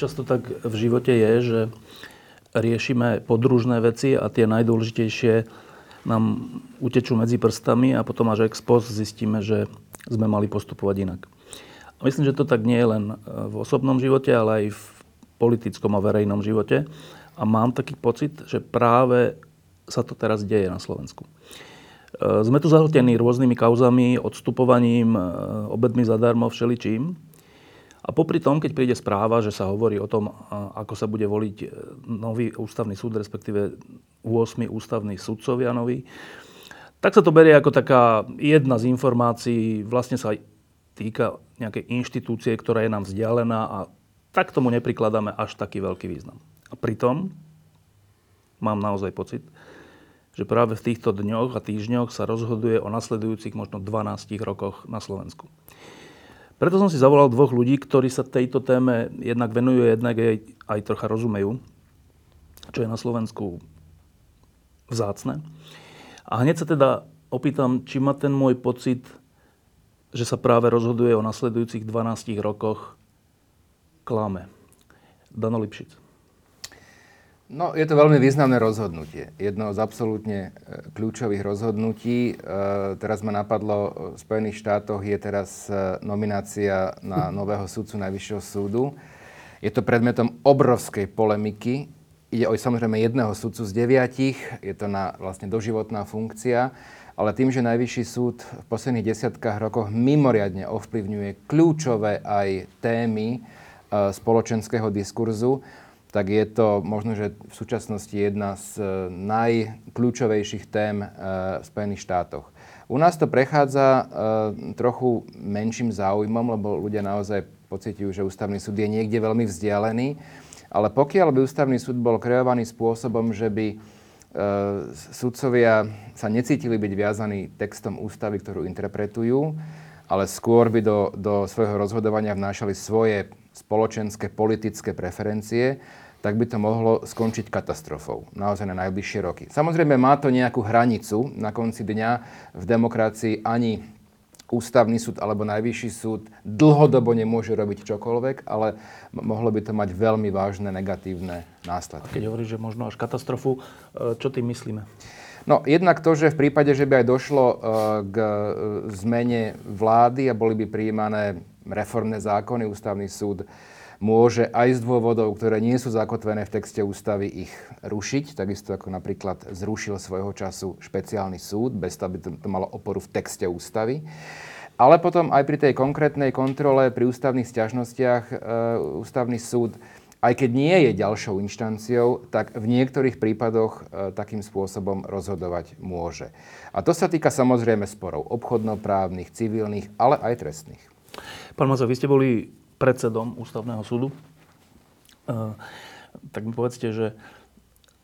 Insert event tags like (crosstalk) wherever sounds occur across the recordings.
Občas to tak v živote je, že riešime podružné veci a tie najdôležitejšie nám utečú medzi prstami a potom až ex post zistíme, že sme mali postupovať inak. A myslím, že to tak nie je len v osobnom živote, ale aj v politickom a verejnom živote. A mám taký pocit, že práve sa to teraz deje na Slovensku. Sme tu zahltení rôznymi kauzami, odstupovaním, obedmi zadarmo, všeličím. A popri tom, keď príde správa, že sa hovorí o tom, ako sa bude voliť e, nový ústavný súd, respektíve 8 ústavní sudcovia nový, tak sa to berie ako taká jedna z informácií, vlastne sa týka nejakej inštitúcie, ktorá je nám vzdialená a tak tomu neprikladáme až taký veľký význam. A pritom mám naozaj pocit, že práve v týchto dňoch a týždňoch sa rozhoduje o nasledujúcich možno 12 rokoch na Slovensku. Preto som si zavolal dvoch ľudí, ktorí sa tejto téme jednak venujú, jednak aj, aj trocha rozumejú, čo je na Slovensku vzácne. A hneď sa teda opýtam, či má ten môj pocit, že sa práve rozhoduje o nasledujúcich 12 rokoch klame. Dano Lipšic. No, je to veľmi významné rozhodnutie. Jedno z absolútne e, kľúčových rozhodnutí. E, teraz ma napadlo, v Spojených štátoch je teraz e, nominácia na nového sudcu Najvyššieho súdu. Je to predmetom obrovskej polemiky. Ide o samozrejme jedného sudcu z deviatich. Je to na vlastne doživotná funkcia. Ale tým, že Najvyšší súd v posledných desiatkách rokoch mimoriadne ovplyvňuje kľúčové aj témy spoločenského diskurzu, tak je to možno, že v súčasnosti jedna z eh, najkľúčovejších tém eh, v Spojených štátoch. U nás to prechádza eh, trochu menším záujmom, lebo ľudia naozaj pocitujú, že ústavný súd je niekde veľmi vzdialený. Ale pokiaľ by ústavný súd bol kreovaný spôsobom, že by sudcovia sa necítili byť viazaní textom ústavy, ktorú interpretujú, ale skôr by do, do svojho rozhodovania vnášali svoje spoločenské, politické preferencie, tak by to mohlo skončiť katastrofou naozaj na najbližšie roky. Samozrejme má to nejakú hranicu. Na konci dňa v demokracii ani ústavný súd alebo najvyšší súd dlhodobo nemôže robiť čokoľvek, ale mohlo by to mať veľmi vážne negatívne následky. A keď hovoríš, že možno až katastrofu, e, čo tým myslíme? No, jednak to, že v prípade, že by aj došlo e, k e, zmene vlády a boli by prijímané reformné zákony, ústavný súd môže aj z dôvodov, ktoré nie sú zakotvené v texte ústavy, ich rušiť, takisto ako napríklad zrušil svojho času špeciálny súd, bez toho, aby to, malo oporu v texte ústavy. Ale potom aj pri tej konkrétnej kontrole, pri ústavných stiažnostiach, e, ústavný súd, aj keď nie je ďalšou inštanciou, tak v niektorých prípadoch e, takým spôsobom rozhodovať môže. A to sa týka samozrejme sporov obchodnoprávnych, civilných, ale aj trestných. Pán Mazo, vy ste boli predsedom Ústavného súdu. Uh, tak mi povedzte, že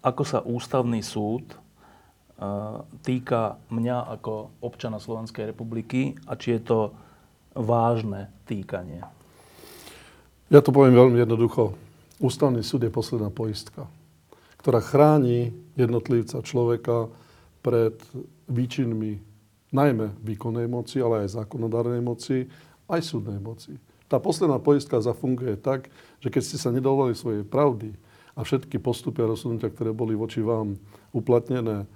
ako sa Ústavný súd uh, týka mňa ako občana Slovenskej republiky a či je to vážne týkanie? Ja to poviem veľmi jednoducho. Ústavný súd je posledná poistka, ktorá chráni jednotlivca človeka pred výčinmi najmä výkonnej moci, ale aj zákonodárnej moci, aj súdnej moci. Tá posledná poistka zafunguje tak, že keď ste sa nedovolili svojej pravdy a všetky postupy a rozhodnutia, ktoré boli voči vám uplatnené, e,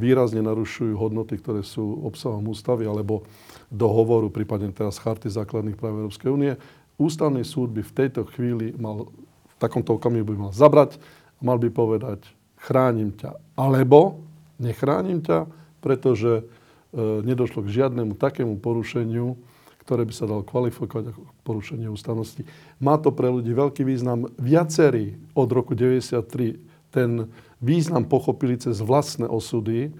výrazne narušujú hodnoty, ktoré sú obsahom ústavy alebo dohovoru, prípadne teraz charty základných práv Európskej únie, ústavný súd by v tejto chvíli mal, v takomto okamihu by mal zabrať mal by povedať, chránim ťa, alebo nechránim ťa, pretože e, nedošlo k žiadnemu takému porušeniu, ktoré by sa dalo kvalifikovať ako porušenie ústavnosti. Má to pre ľudí veľký význam. Viacerí od roku 1993 ten význam pochopili cez vlastné osudy.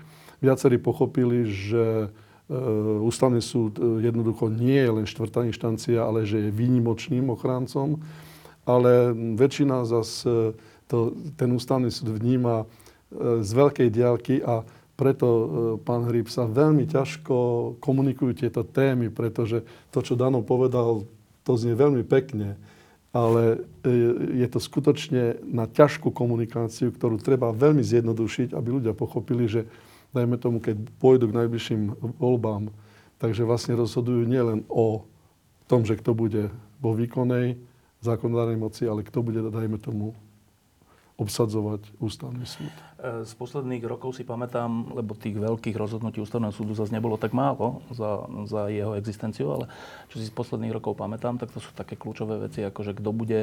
Viacerí pochopili, že e, ústavný súd e, jednoducho nie je len štvrtá inštancia, ale že je výnimočným ochráncom. Ale väčšina zase ten ústavný súd vníma z veľkej diálky a preto, pán Hryb, sa veľmi ťažko komunikujú tieto témy, pretože to, čo Dano povedal, to znie veľmi pekne ale e, je to skutočne na ťažkú komunikáciu, ktorú treba veľmi zjednodušiť, aby ľudia pochopili, že dajme tomu, keď pôjdu k najbližším voľbám, takže vlastne rozhodujú nielen o tom, že kto bude vo výkonnej zákonodárnej moci, ale kto bude, dajme tomu, obsadzovať ústavný súd. E, z posledných rokov si pamätám, lebo tých veľkých rozhodnutí ústavného súdu zase nebolo tak málo za, za jeho existenciu, ale čo si z posledných rokov pamätám, tak to sú také kľúčové veci, ako že kto bude,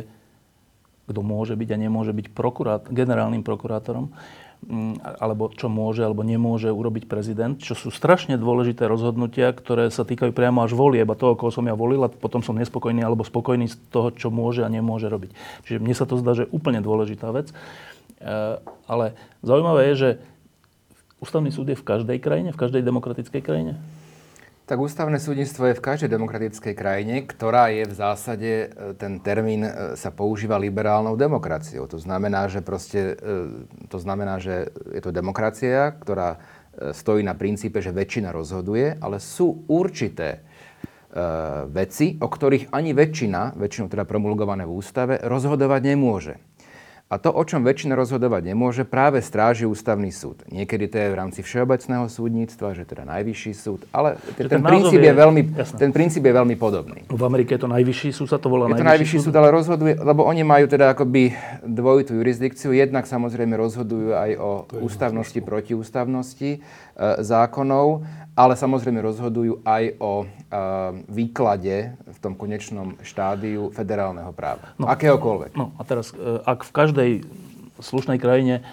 kto môže byť a nemôže byť prokurát, generálnym prokurátorom. Mm, alebo čo môže alebo nemôže urobiť prezident, čo sú strašne dôležité rozhodnutia, ktoré sa týkajú priamo až volieb a toho, koho som ja volil a potom som nespokojný alebo spokojný z toho, čo môže a nemôže robiť. Čiže mne sa to zdá, že je úplne dôležitá vec. E, ale zaujímavé je, že ústavný súd je v každej krajine, v každej demokratickej krajine? Tak ústavné súdnictvo je v každej demokratickej krajine, ktorá je v zásade, e, ten termín e, sa používa liberálnou demokraciou. To znamená, že proste, e, to znamená, že je to demokracia, ktorá stojí na princípe, že väčšina rozhoduje, ale sú určité veci, o ktorých ani väčšina, väčšinou teda promulgované v ústave, rozhodovať nemôže. A to, o čom väčšina rozhodovať nemôže, práve stráži ústavný súd. Niekedy to je v rámci všeobecného súdnictva, že teda najvyšší súd, ale ten, ten, princíp je, je veľmi, ten princíp je veľmi podobný. V Amerike je to najvyšší súd, sa to volá je najvyšší, to najvyšší súd, súd, ale rozhoduje, lebo oni majú teda akoby dvojitú jurisdikciu. Jednak samozrejme rozhodujú aj o ústavnosti, protiústavnosti e, zákonov ale samozrejme rozhodujú aj o uh, výklade v tom konečnom štádiu federálneho práva. No, akéhokoľvek. No a teraz, e, ak v každej slušnej krajine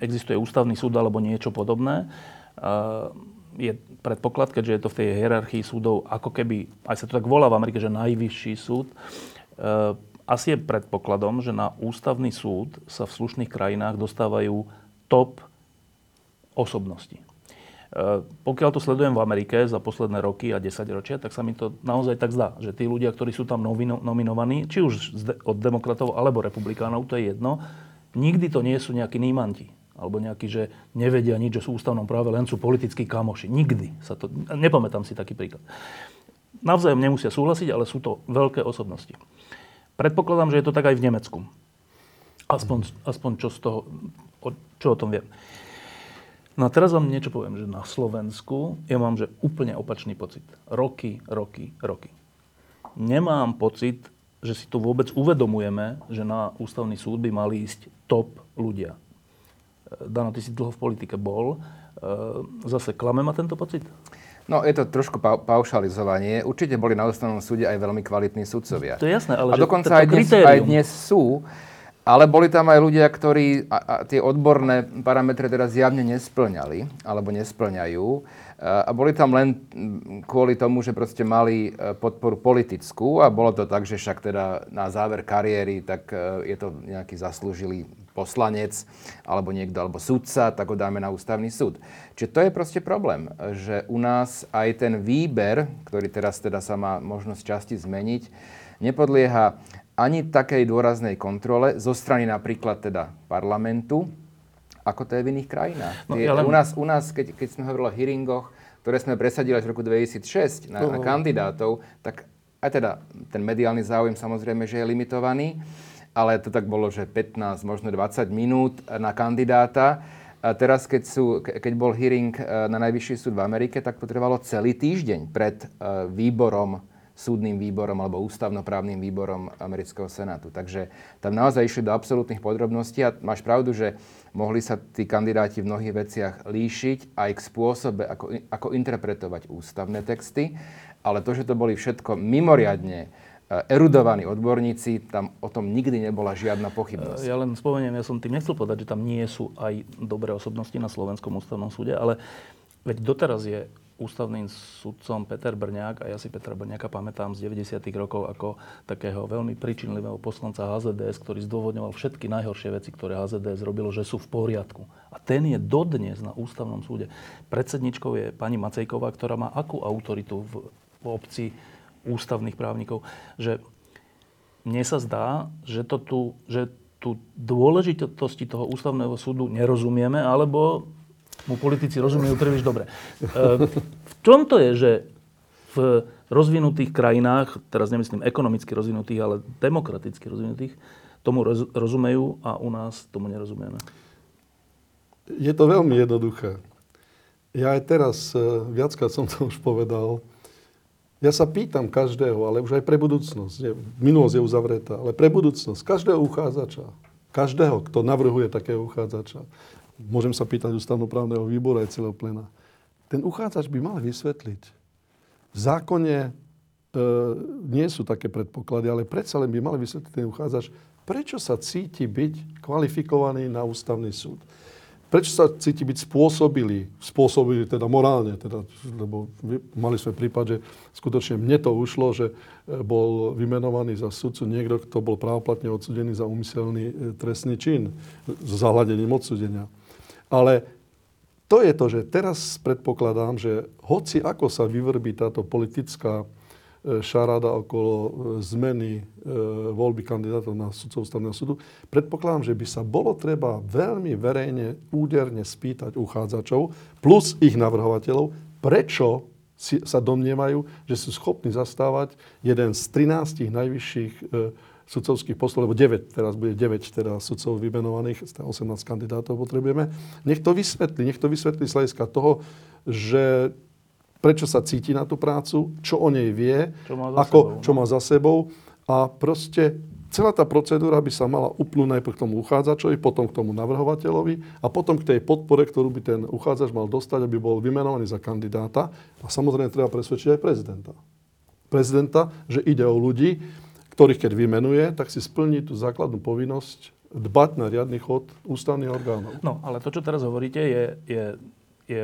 existuje ústavný súd alebo niečo podobné, uh, je predpoklad, keďže je to v tej hierarchii súdov, ako keby, aj sa to tak volá v Amerike, že najvyšší súd, asi je predpokladom, že na ústavný súd sa v slušných krajinách dostávajú top osobnosti. Eh, pokiaľ to sledujem v Amerike za posledné roky a 10 ročia, tak sa mi to naozaj tak zdá, že tí ľudia, ktorí sú tam nomino- nominovaní, či už od demokratov alebo republikánov, to je jedno, nikdy to nie sú nejakí nímanti alebo nejakí, že nevedia nič, v ústavnom práve, len sú politickí kamoši. Nikdy sa to... Nepamätám si taký príklad. Navzájom nemusia súhlasiť, ale sú to veľké osobnosti. Predpokladám, že je to tak aj v Nemecku. Aspoň, aspoň čo z toho, čo o tom viem. No a teraz vám niečo poviem, že na Slovensku ja mám že úplne opačný pocit. Roky, roky, roky. Nemám pocit, že si tu vôbec uvedomujeme, že na ústavný súd by mali ísť top ľudia. E, Dano, ty si dlho v politike bol. E, zase klame ma tento pocit? No, je to trošku pa- paušalizovanie. Určite boli na ústavnom súde aj veľmi kvalitní sudcovia. To je jasné, ale A dokonca aj dnes, aj dnes sú. Ale boli tam aj ľudia, ktorí a, a tie odborné parametre teda zjavne nesplňali, alebo nesplňajú. A boli tam len kvôli tomu, že proste mali e, podporu politickú a bolo to tak, že však teda na záver kariéry, tak e, je to nejaký zaslúžilý poslanec, alebo niekto, alebo sudca, tak ho dáme na ústavný súd. Čiže to je proste problém, že u nás aj ten výber, ktorý teraz teda sa má možnosť časti zmeniť, nepodlieha ani takej dôraznej kontrole zo strany napríklad teda parlamentu, ako to je v iných krajinách. No, ja len... u, nás, u nás, keď, keď sme hovorili o hearingoch, ktoré sme presadili v roku 2006 na, uh-huh. na kandidátov, tak aj teda ten mediálny záujem samozrejme, že je limitovaný, ale to tak bolo, že 15, možno 20 minút na kandidáta. A teraz, keď, sú, keď bol hearing e, na Najvyšší súd v Amerike, tak to trvalo celý týždeň pred e, výborom súdnym výborom alebo ústavnoprávnym výborom amerického senátu. Takže tam naozaj išli do absolútnych podrobností a máš pravdu, že mohli sa tí kandidáti v mnohých veciach líšiť aj k spôsobe, ako, ako interpretovať ústavné texty, ale to, že to boli všetko mimoriadne eh, erudovaní odborníci, tam o tom nikdy nebola žiadna pochybnosť. Ja len spomeniem, ja som tým nechcel povedať, že tam nie sú aj dobré osobnosti na Slovenskom ústavnom súde, ale veď doteraz je ústavným sudcom Peter Brňák a ja si Petra Brňáka pamätám z 90. rokov ako takého veľmi príčinlivého poslanca HZDS, ktorý zdôvodňoval všetky najhoršie veci, ktoré HZDS robilo, že sú v poriadku. A ten je dodnes na ústavnom súde. Predsedničkou je pani Macejková, ktorá má akú autoritu v, v obci ústavných právnikov, že mne sa zdá, že, to tu, že tu dôležitosti toho ústavného súdu nerozumieme, alebo mu politici rozumejú príliš dobre. E, v čom to je, že v rozvinutých krajinách, teraz nemyslím ekonomicky rozvinutých, ale demokraticky rozvinutých, tomu rozumejú a u nás tomu nerozumieme? Je to veľmi jednoduché. Ja aj teraz, e, viackrát som to už povedal, ja sa pýtam každého, ale už aj pre budúcnosť, nie, minulosť je uzavretá, ale pre budúcnosť, každého uchádzača, každého, kto navrhuje takého uchádzača, môžem sa pýtať ústavnoprávneho výboru aj celého plena. Ten uchádzač by mal vysvetliť. V zákone e, nie sú také predpoklady, ale predsa len by mal vysvetliť ten uchádzač, prečo sa cíti byť kvalifikovaný na ústavný súd. Prečo sa cíti byť spôsobili, spôsobili teda morálne, teda, lebo mali sme prípad, že skutočne mne to ušlo, že e, bol vymenovaný za sudcu niekto, kto bol právoplatne odsudený za úmyselný e, trestný čin s zahľadením odsudenia. Ale to je to, že teraz predpokladám, že hoci ako sa vyvrbí táto politická e, šarada okolo e, zmeny e, voľby kandidátov na sudcov ústavného súdu, predpokladám, že by sa bolo treba veľmi verejne, úderne spýtať uchádzačov plus ich navrhovateľov, prečo sa domnievajú, že sú schopní zastávať jeden z 13 najvyšších sudcovských postov, lebo 9, teraz bude 9 teda sudcov vymenovaných, 18 kandidátov potrebujeme. Nech to vysvetlí, nech to vysvetlí z hľadiska toho, že prečo sa cíti na tú prácu, čo o nej vie, čo má za, ako, sebou, čo no? má za sebou a proste celá tá procedúra by sa mala upnúť najprv k tomu uchádzačovi, potom k tomu navrhovateľovi a potom k tej podpore, ktorú by ten uchádzač mal dostať, aby bol vymenovaný za kandidáta. A samozrejme treba presvedčiť aj prezidenta. Prezidenta, že ide o ľudí, ktorých keď vymenuje, tak si splní tú základnú povinnosť dbať na riadny chod ústavných orgánov. No, ale to, čo teraz hovoríte, je, je, je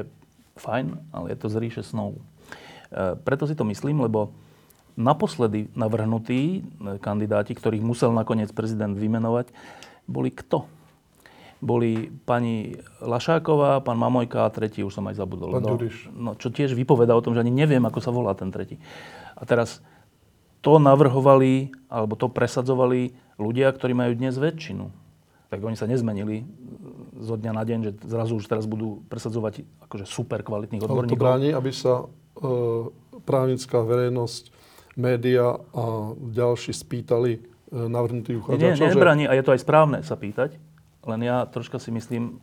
fajn, ale je to z ríše snov. E, preto si to myslím, lebo naposledy navrhnutí e, kandidáti, ktorých musel nakoniec prezident vymenovať, boli kto? Boli pani Lašáková, pán Mamojka a tretí, už som aj zabudol. Pán no, no, čo tiež vypoveda o tom, že ani neviem, ako sa volá ten tretí. A teraz to navrhovali alebo to presadzovali ľudia, ktorí majú dnes väčšinu. Tak oni sa nezmenili zo dňa na deň, že zrazu už teraz budú presadzovať akože super kvalitných odborníkov. Ale to bráni, aby sa e, právnická verejnosť, média a ďalší spýtali e, navrhnutých uchádzačov. Nie, nebráni a je to aj správne sa pýtať, len ja troška si myslím,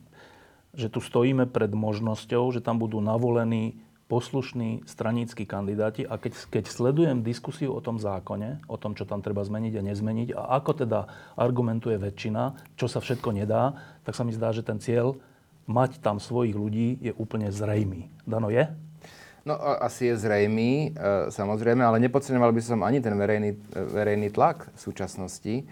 že tu stojíme pred možnosťou, že tam budú navolení poslušní straníckí kandidáti a keď, keď sledujem diskusiu o tom zákone, o tom, čo tam treba zmeniť a nezmeniť a ako teda argumentuje väčšina, čo sa všetko nedá, tak sa mi zdá, že ten cieľ mať tam svojich ľudí je úplne zrejmý. Dano, je? No asi je zrejmý, e, samozrejme, ale nepodceňoval by som ani ten verejný, e, verejný tlak v súčasnosti.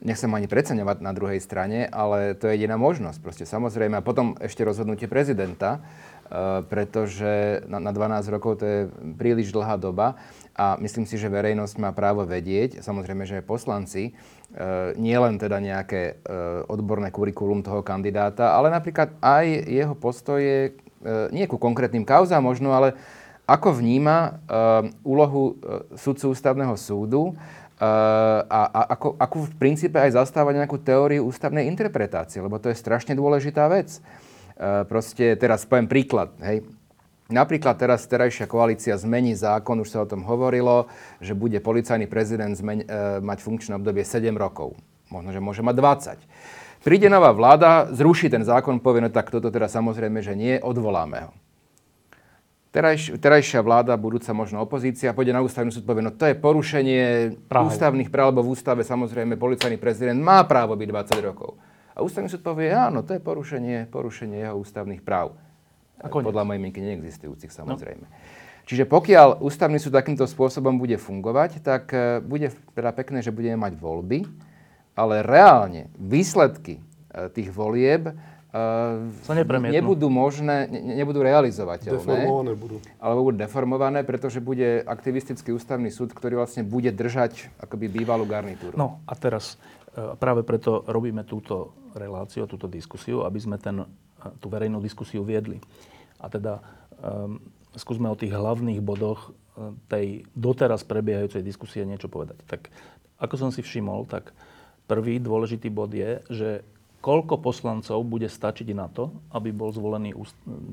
Nechcem ani preceňovať na druhej strane, ale to je jediná možnosť. Proste samozrejme. A potom ešte rozhodnutie prezidenta, pretože na, na 12 rokov to je príliš dlhá doba a myslím si, že verejnosť má právo vedieť, samozrejme, že aj poslanci, eh, nie len teda nejaké eh, odborné kurikulum toho kandidáta, ale napríklad aj jeho postoje, nie ku konkrétnym kauzám možno, ale ako vníma úlohu sudcu ústavného súdu a, a ako, ako v princípe aj zastáva nejakú teóriu ústavnej interpretácie, lebo to je strašne dôležitá vec. Eh, proste teraz poviem príklad, hej. Napríklad teraz terajšia koalícia zmení zákon, už sa o tom hovorilo, že bude policajný prezident zmen- e, mať funkčné obdobie 7 rokov. Možno, že môže mať 20. Príde nová vláda, zruší ten zákon, povie, no tak toto teda samozrejme, že nie, odvoláme ho. Terajš, terajšia vláda, budúca možno opozícia, pôjde na ústavný súd, povie, no to je porušenie práv. ústavných práv, lebo v ústave samozrejme policajný prezident má právo byť 20 rokov. A ústavný súd povie, áno, to je porušenie, porušenie jeho ústavných práv. Ako Podľa mojej mienky neexistujúcich samozrejme. No. Čiže pokiaľ ústavný súd takýmto spôsobom bude fungovať, tak e, bude teda pekné, že budeme mať voľby, ale reálne výsledky e, tých volieb Sa nepremietnú. nebudú možné, ne, nebudú realizovateľné. Deformované budú. Alebo budú deformované, pretože bude aktivistický ústavný súd, ktorý vlastne bude držať akoby bývalú garnitúru. No a teraz e, práve preto robíme túto reláciu, túto diskusiu, aby sme ten, tú verejnú diskusiu viedli. A teda um, skúsme o tých hlavných bodoch e, tej doteraz prebiehajúcej diskusie niečo povedať. Tak ako som si všimol, tak prvý dôležitý bod je, že koľko poslancov bude stačiť na to, aby bol zvolený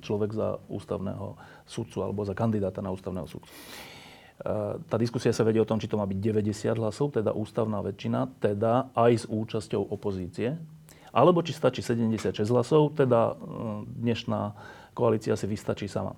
človek za ústavného sudcu alebo za kandidáta na ústavného sudcu. Tá diskusia sa vedie o tom, či to má byť 90 hlasov, teda ústavná väčšina, teda aj s účasťou opozície, alebo či stačí 76 hlasov, teda e, dnešná koalícia si vystačí sama.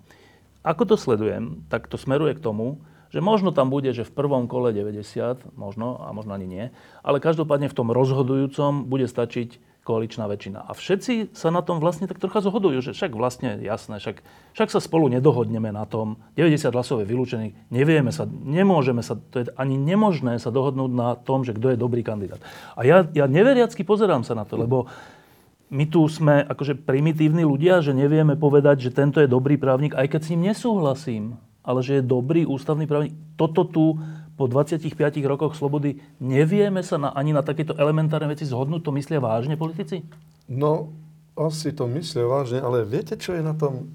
Ako to sledujem, tak to smeruje k tomu, že možno tam bude, že v prvom kole 90, možno a možno ani nie, ale každopádne v tom rozhodujúcom bude stačiť koaličná väčšina. A všetci sa na tom vlastne tak trocha zhodujú, že však vlastne jasné, však, však sa spolu nedohodneme na tom. 90 hlasov je vylúčených, nevieme sa, nemôžeme sa, to je ani nemožné sa dohodnúť na tom, že kto je dobrý kandidát. A ja, ja neveriacky pozerám sa na to, lebo my tu sme akože primitívni ľudia, že nevieme povedať, že tento je dobrý právnik, aj keď s ním nesúhlasím, ale že je dobrý ústavný právnik. Toto tu po 25 rokoch slobody nevieme sa na, ani na takéto elementárne veci zhodnúť? To myslia vážne politici? No, asi to myslia vážne, ale viete, čo je na tom e,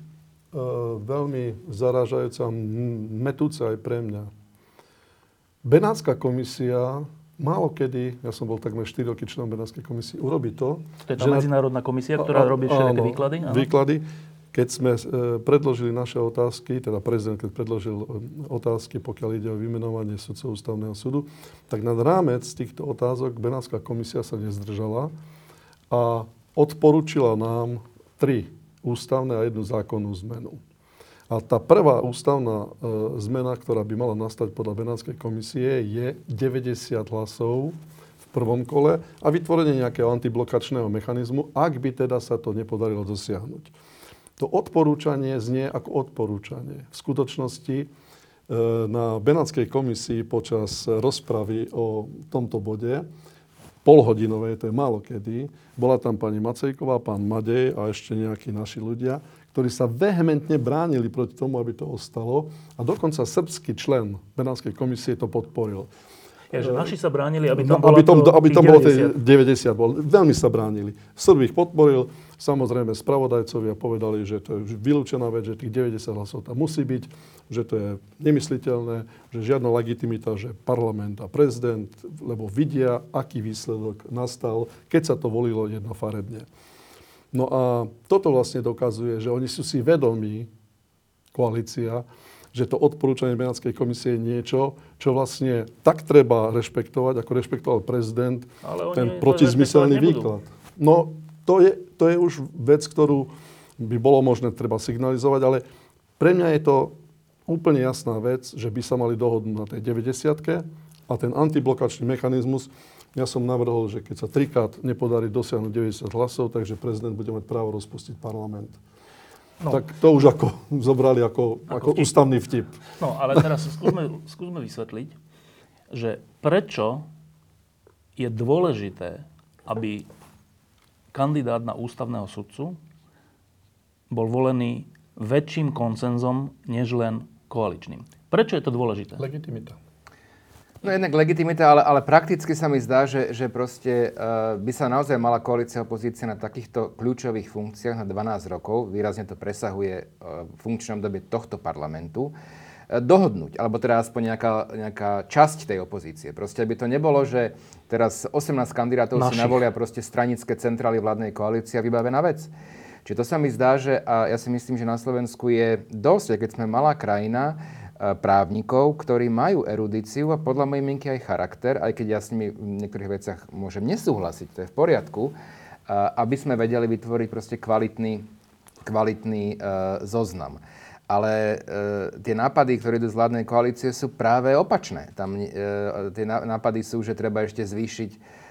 veľmi zarážajúce a metúce aj pre mňa? Benátska komisia málo kedy, ja som bol takmer 4 roky členom Benátskej komisie, urobí to... To je tá medzinárodná komisia, ktorá robí všetky výklady? Áno. Výklady keď sme e, predložili naše otázky, teda prezident, keď predložil e, otázky, pokiaľ ide o vymenovanie sudcov ústavného súdu, tak nad rámec týchto otázok Benátska komisia sa nezdržala a odporúčila nám tri ústavné a jednu zákonnú zmenu. A tá prvá ústavná e, zmena, ktorá by mala nastať podľa Benátskej komisie, je 90 hlasov v prvom kole a vytvorenie nejakého antiblokačného mechanizmu, ak by teda sa to nepodarilo dosiahnuť. To odporúčanie znie ako odporúčanie. V skutočnosti e, na Benátskej komisii počas rozpravy o tomto bode, polhodinovej, to je málo kedy, bola tam pani Macejková, pán Madej a ešte nejakí naši ľudia, ktorí sa vehementne bránili proti tomu, aby to ostalo. A dokonca srbský člen Benátskej komisie to podporil. Ja, že naši sa bránili, aby tam, no, aby tom, to, aby tam bolo 90. 90 bol. Veľmi sa bránili. Srb ich podporil. Samozrejme, spravodajcovia povedali, že to je vylúčená vec, že tých 90 hlasov tam musí byť, že to je nemysliteľné, že žiadna legitimita, že parlament a prezident, lebo vidia, aký výsledok nastal, keď sa to volilo jednofarebne. No a toto vlastne dokazuje, že oni sú si vedomí, koalícia, že to odporúčanie Benátskej komisie je niečo, čo vlastne tak treba rešpektovať, ako rešpektoval prezident, Ale ten protizmyselný výklad. No, to je, to je už vec, ktorú by bolo možné treba signalizovať, ale pre mňa je to úplne jasná vec, že by sa mali dohodnúť na tej 90 a ten antiblokačný mechanizmus, ja som navrhol, že keď sa trikrát nepodarí dosiahnuť 90 hlasov, takže prezident bude mať právo rozpustiť parlament. No. Tak to už ako zobrali ako, ako, ako vtip. ústavný vtip. No, ale teraz skúsme, skúsme vysvetliť, že prečo je dôležité, aby kandidát na ústavného sudcu bol volený väčším koncenzom, než len koaličným. Prečo je to dôležité? Legitimita. No jednak legitimita, ale, ale prakticky sa mi zdá, že, že proste uh, by sa naozaj mala koalícia opozícia na takýchto kľúčových funkciách na 12 rokov, výrazne to presahuje uh, v funkčnom dobe tohto parlamentu, uh, dohodnúť, alebo teda aspoň nejaká, nejaká časť tej opozície. Proste aby to nebolo, že teraz 18 kandidátov Našich. si navolia proste stranické centrály vládnej koalície a vybavená vec. Čiže to sa mi zdá, že a ja si myslím, že na Slovensku je dosť, keď sme malá krajina, E, právnikov, ktorí majú erudíciu a podľa mojej mienky aj charakter, aj keď ja s nimi v niektorých veciach môžem nesúhlasiť, to je v poriadku, e, aby sme vedeli vytvoriť proste kvalitný, kvalitný zoznam. Ale uh, tie nápady, ktoré idú z vládnej koalície, sú práve opačné. Tam uh, tie nápady sú, že treba ešte zvýšiť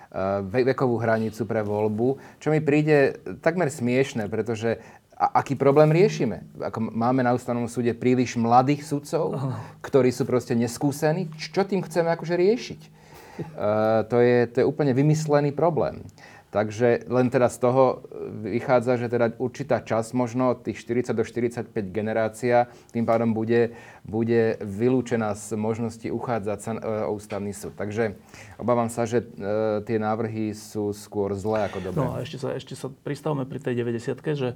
vekovú hranicu pre voľbu, čo mi príde takmer smiešne, pretože a aký problém riešime? Ako máme na ústavnom súde príliš mladých sudcov, ktorí sú proste neskúsení. Čo tým chceme akože riešiť? Uh, to, je, to je úplne vymyslený problém. Takže len teda z toho vychádza, že teda určitá časť možno tých 40 do 45 generácia tým pádom bude, bude vylúčená z možnosti uchádzať sa o ústavný súd. Takže obávam sa, že e, tie návrhy sú skôr zlé ako dobré. No a ešte sa, ešte sa pristavme pri tej 90 že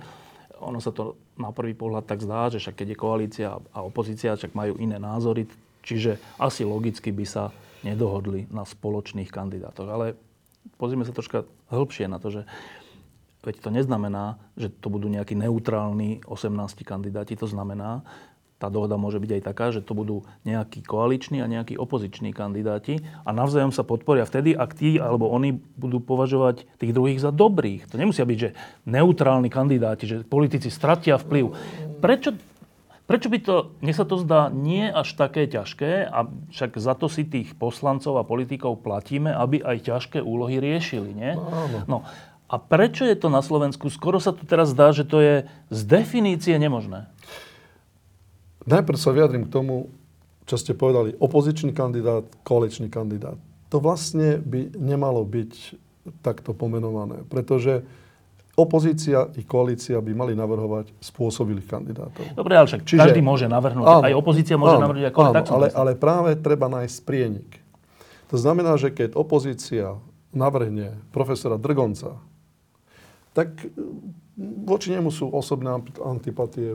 ono sa to na prvý pohľad tak zdá, že však keď je koalícia a opozícia, však majú iné názory, čiže asi logicky by sa nedohodli na spoločných kandidátoch. Ale pozrieme sa troška hĺbšie na to, že veď to neznamená, že to budú nejakí neutrálni 18 kandidáti. To znamená, tá dohoda môže byť aj taká, že to budú nejakí koaliční a nejakí opoziční kandidáti a navzájom sa podporia vtedy, ak tí alebo oni budú považovať tých druhých za dobrých. To nemusia byť, že neutrálni kandidáti, že politici stratia vplyv. Prečo Prečo by to, mne sa to zdá, nie až také ťažké, a však za to si tých poslancov a politikov platíme, aby aj ťažké úlohy riešili, nie? Áno. No, a prečo je to na Slovensku? Skoro sa tu teraz zdá, že to je z definície nemožné. Najprv sa vyjadrím k tomu, čo ste povedali. Opozičný kandidát, koaličný kandidát. To vlastne by nemalo byť takto pomenované, pretože opozícia i koalícia by mali navrhovať spôsobilých kandidátov. Dobre, ale však Čiže, každý môže navrhnúť. Áno, aj opozícia môže áno, navrhnúť ako áno, ale, ale práve treba nájsť prienik. To znamená, že keď opozícia navrhne profesora Drgonca, tak mm, voči nemu sú osobné antipatie,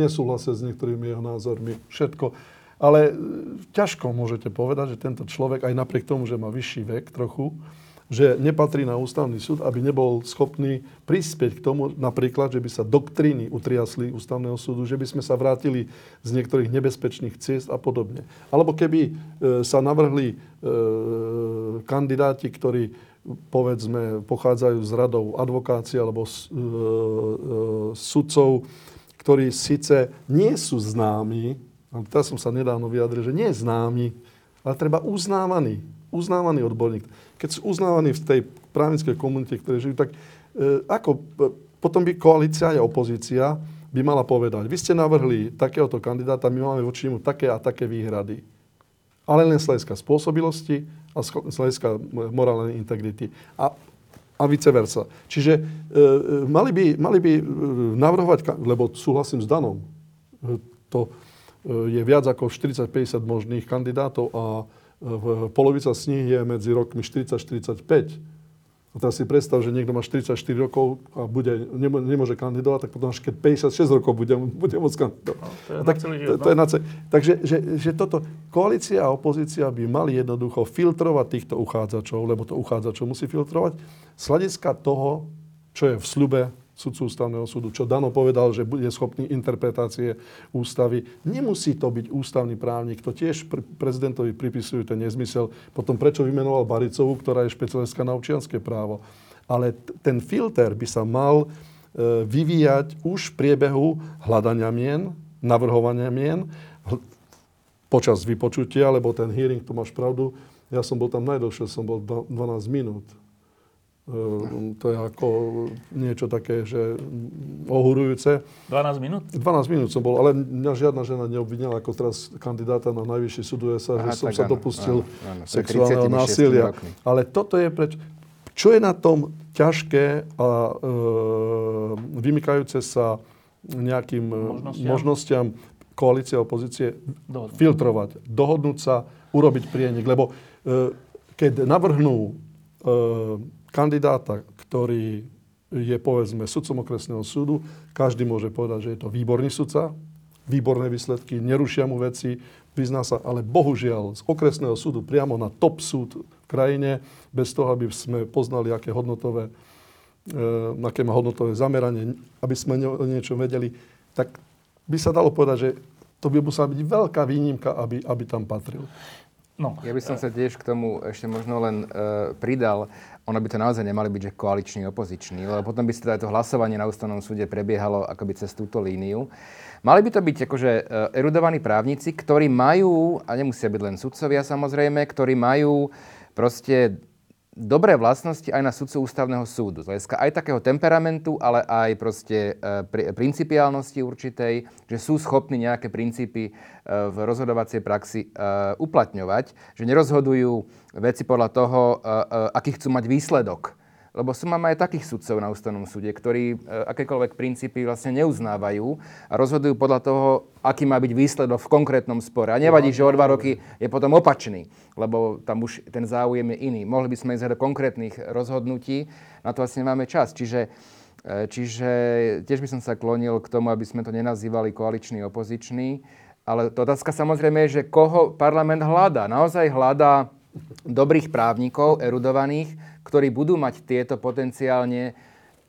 nesúhlasia s niektorými jeho názormi, všetko. Ale mm, ťažko môžete povedať, že tento človek, aj napriek tomu, že má vyšší vek trochu, že nepatrí na ústavný súd, aby nebol schopný prispieť k tomu napríklad, že by sa doktríny utriasli ústavného súdu, že by sme sa vrátili z niektorých nebezpečných ciest a podobne. Alebo keby e, sa navrhli e, kandidáti, ktorí povedzme pochádzajú z radov advokácie alebo e, sudcov, ktorí síce nie sú známi, ale teraz som sa nedávno vyjadril, že nie je známy, ale treba uznávaný, uznávaný odborník keď sú uznávaní v tej právnickej komunite, ktoré žijú, tak e, ako e, potom by koalícia a opozícia by mala povedať, vy ste navrhli takéhoto kandidáta, my máme voči nemu také a také výhrady. Ale len z hľadiska spôsobilosti a z hľadiska morálnej integrity. A, a vice versa. Čiže e, e, mali, by, mali by e, navrhovať, lebo súhlasím s Danom, e, to e, je viac ako 40-50 možných kandidátov a polovica z nich je medzi rokmi 40-45. A teraz si predstav, že niekto má 44 rokov a bude, nemôže kandidovať, tak potom až keď 56 rokov bude, bude môcť kandidovať. No, to je tak, to, to je no. na ce- Takže že, že toto, koalícia a opozícia by mali jednoducho filtrovať týchto uchádzačov, lebo to uchádzačov musí filtrovať, z hľadiska toho, čo je v slube sudcu ústavného súdu, čo Dano povedal, že bude schopný interpretácie ústavy. Nemusí to byť ústavný právnik, to tiež prezidentovi pripisujú ten nezmysel. Potom prečo vymenoval Baricovú, ktorá je špecialistka na občianské právo. Ale t- ten filter by sa mal e, vyvíjať už v priebehu hľadania mien, navrhovania mien, hl- počas vypočutia, lebo ten hearing, to máš pravdu, ja som bol tam najdlhšie, som bol 12 minút to je ako niečo také, že ohurujúce. 12 minút? 12 minút som bol, ale mňa žiadna žena neobvinila ako teraz kandidáta na najvyšší súd USA, Aha, že som sa áno, dopustil áno, áno, sexuálneho násilia. Rokmi. Ale toto je preč... Čo je na tom ťažké a e, vymykajúce sa nejakým e, možnostiam, možnostiam koalície a opozície Dohodnúť. filtrovať, dohodnúť sa, urobiť prienik. Lebo e, keď navrhnú e, kandidáta, ktorý je povedzme sudcom okresného súdu, každý môže povedať, že je to výborný sudca, výborné výsledky, nerušia mu veci, prizná sa, ale bohužiaľ z okresného súdu priamo na top súd v krajine, bez toho, aby sme poznali, aké hodnotové, e, aké má hodnotové zameranie, aby sme o niečo vedeli, tak by sa dalo povedať, že to by musela byť veľká výnimka, aby, aby tam patril. No. Ja by som sa tiež k tomu ešte možno len e, pridal. Ono by to naozaj nemali byť, že koaliční, opoziční, lebo potom by sa to hlasovanie na ústavnom súde prebiehalo akoby cez túto líniu. Mali by to byť akože e, erudovaní právnici, ktorí majú, a nemusia byť len sudcovia samozrejme, ktorí majú proste dobré vlastnosti aj na sudcu ústavného súdu. Z hľadiska aj takého temperamentu, ale aj proste e, principiálnosti určitej, že sú schopní nejaké princípy e, v rozhodovacej praxi e, uplatňovať, že nerozhodujú veci podľa toho, aký chcú mať výsledok Lebo sú máme aj takých sudcov na ústavnom súde, ktorí e, akékoľvek princípy vlastne neuznávajú a rozhodujú podľa toho, aký má byť výsledok v konkrétnom spore. A nevadí, že o dva roky je potom opačný, lebo tam už ten záujem je iný. Mohli by sme ísť do konkrétnych rozhodnutí, na to vlastne nemáme čas. Čiže, e, čiže tiež by som sa klonil k tomu, aby sme to nenazývali koaličný, opozičný. Ale to otázka samozrejme je, že koho parlament hľadá. Naozaj hľadá dobrých právnikov, erudovaných, ktorí budú mať tieto potenciálne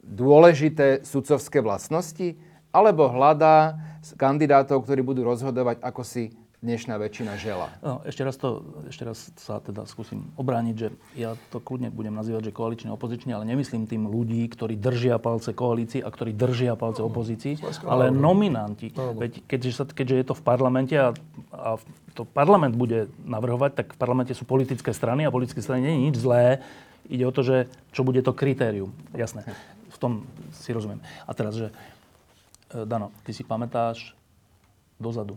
dôležité sudcovské vlastnosti, alebo hľadá kandidátov, ktorí budú rozhodovať, ako si dnešná väčšina žela. No, ešte, raz to, ešte raz sa teda skúsim obrániť, že ja to kľudne budem nazývať, že koaličný opozičný, ale nemyslím tým ľudí, ktorí držia palce koalícii a ktorí držia palce opozícii, ale nominanti. Veď keďže, sa, keďže je to v parlamente a, a to parlament bude navrhovať, tak v parlamente sú politické strany a politické strany nie je nič zlé. Ide o to, že čo bude to kritérium. Jasné. V tom si rozumiem. A teraz, že e, Dano, ty si pamätáš dozadu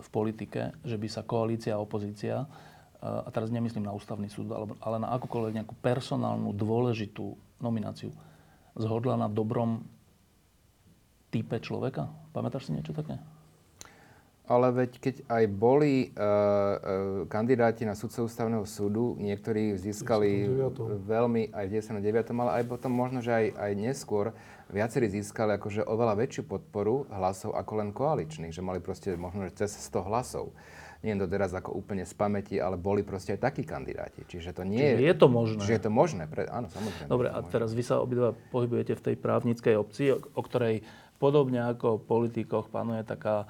v politike, že by sa koalícia a opozícia, e, a teraz nemyslím na ústavný súd, ale na akúkoľvek nejakú personálnu dôležitú nomináciu, zhodla na dobrom type človeka? Pamätáš si niečo také? Ale veď keď aj boli uh, uh, kandidáti na sudcov ústavného súdu, niektorí získali veľmi, aj v 99. ale aj potom možno, že aj, aj neskôr, viacerí získali akože oveľa väčšiu podporu hlasov ako len koaličných, že mali proste možno, že cez 100 hlasov. Nie to teraz ako úplne z pamäti, ale boli proste aj takí kandidáti. Čiže to nie Čiže je... je to možné. Čiže je to možné, pre, áno, samozrejme. Dobre, a teraz vy sa obidva pohybujete v tej právnickej obci, o, o ktorej podobne ako v politikoch panuje taká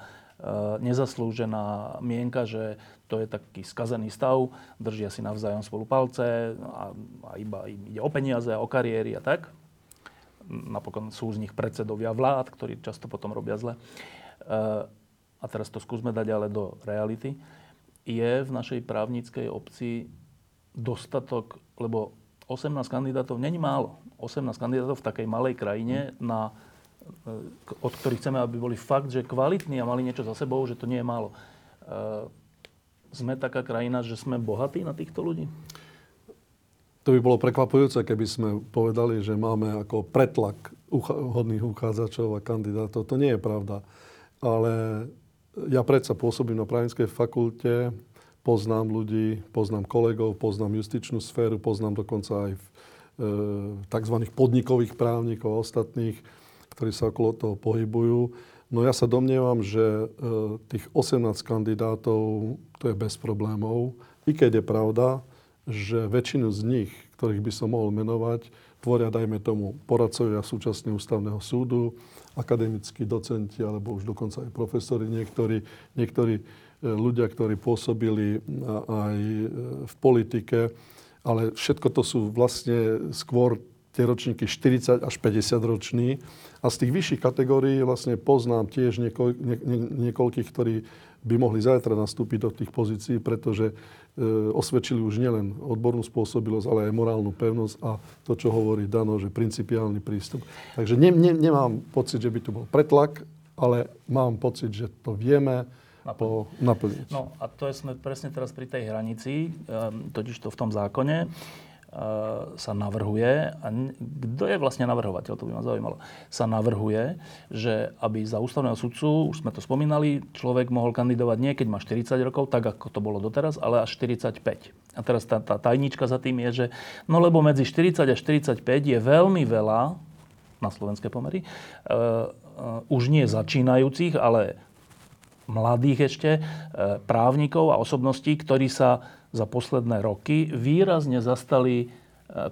nezaslúžená mienka, že to je taký skazený stav, držia si navzájom spolu palce a, a iba im ide o peniaze a o kariéry a tak. Napokon sú z nich predsedovia vlád, ktorí často potom robia zle. Eh, a teraz to skúsme dať ale do reality. Je v našej právnickej obci dostatok, lebo 18 kandidátov není málo. 18 kandidátov v takej malej krajine na od ktorých chceme, aby boli fakt, že kvalitní a mali niečo za sebou, že to nie je málo. Eh, sme taká krajina, že sme bohatí na týchto ľudí? To by bolo prekvapujúce, keby sme povedali, že máme ako pretlak hodných uchádzačov a kandidátov. To nie je pravda. Ale ja predsa pôsobím na právnickej fakulte, poznám ľudí, poznám kolegov, poznám justičnú sféru, poznám dokonca aj e, tzv. podnikových právnikov a ostatných ktorí sa okolo toho pohybujú. No ja sa domnievam, že e, tých 18 kandidátov to je bez problémov. I keď je pravda, že väčšinu z nich, ktorých by som mohol menovať, tvoria, dajme tomu, poradcovia súčasne ústavného súdu, akademickí docenti, alebo už dokonca aj profesori, niektorí, niektorí e, ľudia, ktorí pôsobili aj e, v politike, ale všetko to sú vlastne skôr tie ročníky 40 až 50 roční. A z tých vyšších kategórií vlastne poznám tiež niekoľ, nie, nie, niekoľkých, ktorí by mohli zajtra nastúpiť do tých pozícií, pretože e, osvedčili už nielen odbornú spôsobilosť, ale aj morálnu pevnosť a to, čo hovorí Dano, že principiálny prístup. Takže ne, ne, nemám pocit, že by tu bol pretlak, ale mám pocit, že to vieme naplniť. naplniť. No a to je, sme presne teraz pri tej hranici, um, totiž to v tom zákone. Eh, sa navrhuje, a kto je vlastne navrhovateľ, to by ma zaujímalo, sa navrhuje, že aby za ústavného sudcu, už sme to spomínali, človek mohol kandidovať nie keď má 40 rokov, tak ako to bolo doteraz, ale až 45. A teraz tá, tá tajnička za tým je, že no lebo medzi 40 a 45 je veľmi veľa, na slovenské pomery, uh, uh, už nie začínajúcich, ale mladých ešte, uh, právnikov a osobností, ktorí sa za posledné roky výrazne zastali e,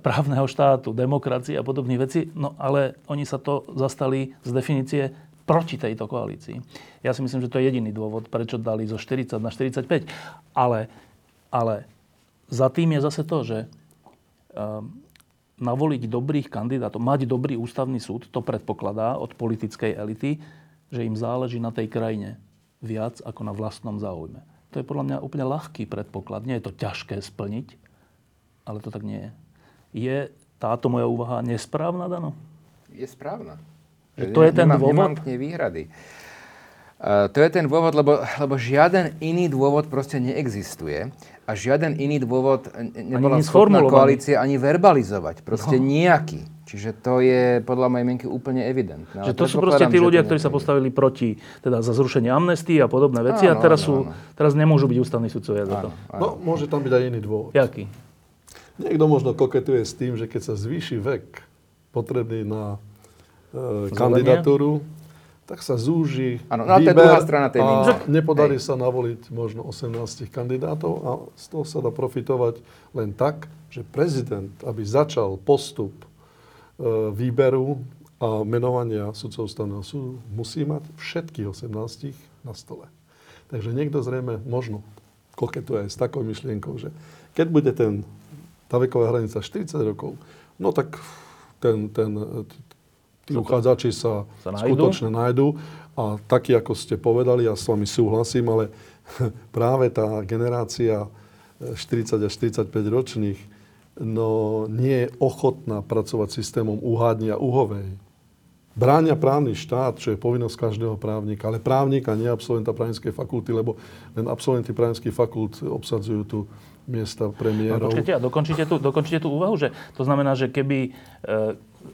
právneho štátu, demokracie a podobných vecí, no ale oni sa to zastali z definície proti tejto koalícii. Ja si myslím, že to je jediný dôvod, prečo dali zo 40 na 45. Ale, ale za tým je zase to, že um, navoliť dobrých kandidátov, mať dobrý ústavný súd, to predpokladá od politickej elity, že im záleží na tej krajine viac ako na vlastnom záujme. To je podľa mňa úplne ľahký predpoklad. Nie je to ťažké splniť, ale to tak nie je. Je táto moja úvaha nesprávna, Dano? Je správna. Že to je ten nemám, dôvod? Nemám k nej výhrady. Uh, to je ten dôvod, lebo, lebo žiaden iný dôvod proste neexistuje a žiaden iný dôvod nebola schopná koalícia ani verbalizovať. Proste no. nejaký. Čiže to je podľa mojej mienky úplne evidentné. Že to sú proste tí ľudia, ktorí sa postavili proti teda za zrušenie amnestii a podobné veci áno, a teraz, áno, sú, áno. teraz nemôžu byť ústavní sudcovia za to. Áno. No, môže tam byť aj iný dôvod. Jaký? Niekto možno koketuje s tým, že keď sa zvýši vek potrebný na e, kandidatúru, tak sa zúži ano, no, výber druhá strana tej a nepodarí Hej. sa navoliť možno 18 kandidátov a z toho sa dá profitovať len tak, že prezident, aby začal postup výberu a menovania sudcov ústavného súdu, musí mať všetkých 18 na stole. Takže niekto zrejme možno koketuje aj s takou myšlienkou, že keď bude ten, tá veková hranica 40 rokov, no tak ten, ten, tí uchádzači sa, sa nájdu? skutočne nájdú. A taký, ako ste povedali, ja s vami súhlasím, ale (laughs) práve tá generácia 40 až 45 ročných no, nie je ochotná pracovať systémom uhádni a uhovej. Bránia právny štát, čo je povinnosť každého právnika, ale právnika, nie absolventa právnickej fakulty, lebo len absolventi právnických fakult obsadzujú tu miesta premiérov. No, počkajte, a dokončíte tú, dokončíte tú úvahu, že to znamená, že keby e,